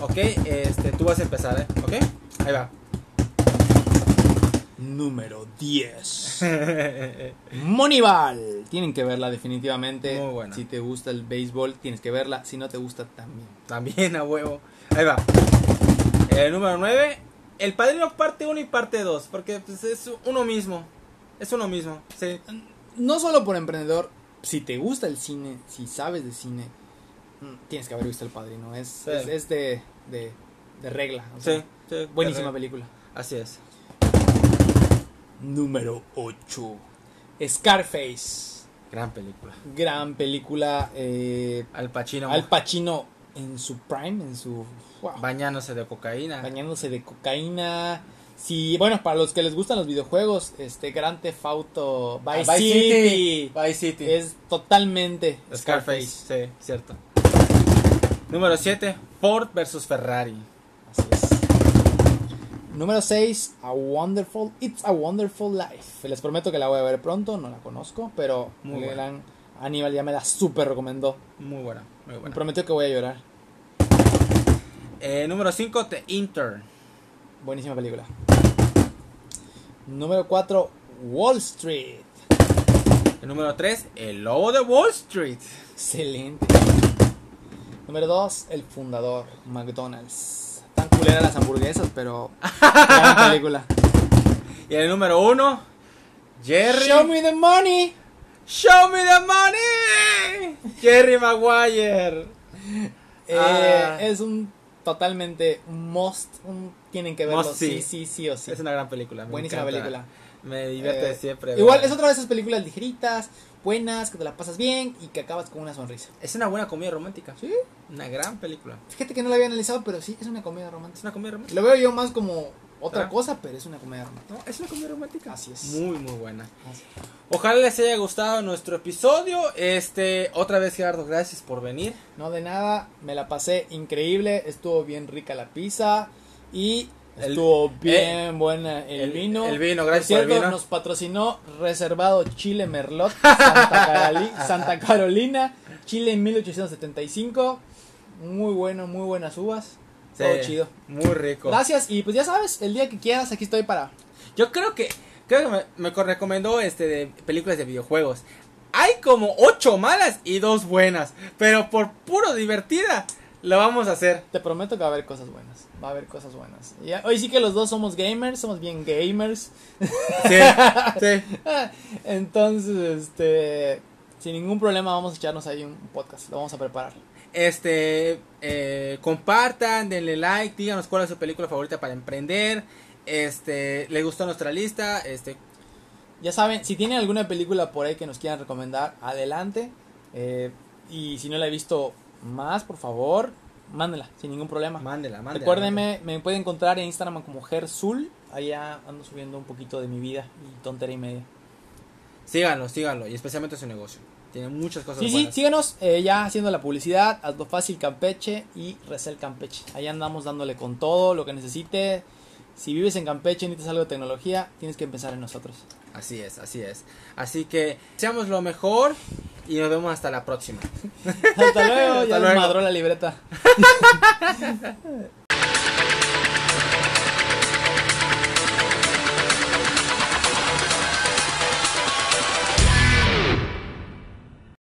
Ok, este, tú vas a empezar, ¿eh? Ok, ahí va. Número 10. Moneyball. Tienen que verla definitivamente. Muy buena. Si te gusta el béisbol, tienes que verla. Si no te gusta, también. También a huevo. Ahí va. El número 9. El padrino parte 1 y parte 2. Porque pues, es uno mismo. Es uno mismo. Sí. No solo por emprendedor, si te gusta el cine, si sabes de cine, mm, tienes que haber visto El Padrino. Es, Sí. es, es de, de, de regla. o Sí, sea, sí, Buenísima película. Así es. Número 8. Scarface. Gran película. Gran película. eh, Al Pacino Al Pacino en su prime, en su... wow, bañándose de cocaína. bañándose de cocaína. Sí, bueno, para los que les gustan los videojuegos, este Grand Theft Auto Ah, Vice, City, Vice City. es totalmente Scarface. Sí, cierto. Número 7. Ford versus Ferrari. Número 6, A Wonderful, It's a Wonderful Life. Les prometo que la voy a ver pronto, no la conozco, pero Muy buena. gran Aníbal ya me la super recomendó. Muy buena. Muy Me buena. prometió que voy a llorar. Eh, número 5. The Intern. Buenísima película. Número 4, Wall Street. El número 3, El Lobo de Wall Street. Excelente. Número 2, El Fundador, McDonald's. Culera las hamburguesas, pero gran película. Y el número 1, Jerry. Show me the money. Show me the money. Jerry Maguire. Eh, Ah. Es un totalmente must. un- tienen que verlo. Must sí, sí, sí o sí. Es una gran película. me Buenísima encanta. película. Me divierte Eh, siempre. Igual es otra de esas películas ligeritas, buenas, que te la pasas bien y que acabas con una sonrisa. Es una buena comedia romántica. Sí. Una gran película. Fíjate que no la había analizado, pero sí, es una comedia Es romántica. una comedia romántica. Lo veo yo más como otra cosa, pero es una comedia romántica. No, es una comedia romántica. Así es. Muy, muy buena. Ojalá les haya gustado nuestro episodio. Este, otra vez Gerardo, gracias por venir. No de nada, me la pasé increíble, estuvo bien rica la pizza y El- estuvo bien buena el, el- vino. el vino, gracias por el cierto, vino. Nos patrocinó Reservado Chile Merlot, Santa, Caroli- Santa Carolina, Chile en 1875. Muy bueno, muy buenas uvas. Todo chido. Muy rico. Gracias y pues ya sabes, el día que quieras aquí estoy para... Yo creo que, creo que me, me co- recomendó este de películas de videojuegos. Hay como ocho malas y dos buenas, pero por puro divertida lo vamos a hacer. Te prometo que va a haber cosas buenas. Va a haber cosas buenas. Hoy sí que los dos somos gamers, somos bien gamers. Sí, sí. Entonces, este, sin ningún problema vamos a echarnos ahí un podcast, lo vamos a preparar. Este, eh, compartan, denle like, díganos cuál es su película favorita para emprender. Este, le gustó nuestra lista, este, Ya saben, si tienen alguna película por ahí que nos quieran recomendar, adelante. Eh, y si no la he visto más, por favor, mándenla, sin ningún problema. mándela, mándela. Recuérdenme, me pueden encontrar en Instagram como Gerzul. Allá ando subiendo un poquito de mi vida y tontería y media. Síganlo, síganlo, y especialmente su negocio. Tiene muchas cosas Sí, sí, buenas. síguenos eh, ya haciendo la publicidad, Hazlo Fácil Campeche y Resel Campeche. Ahí andamos dándole con todo lo que necesite. Si vives en Campeche y necesitas algo de tecnología, tienes que empezar en nosotros. Así es, así es. Así que seamos lo mejor y nos vemos hasta la próxima. Hasta luego, Hasta ya luego. desmadró la libreta.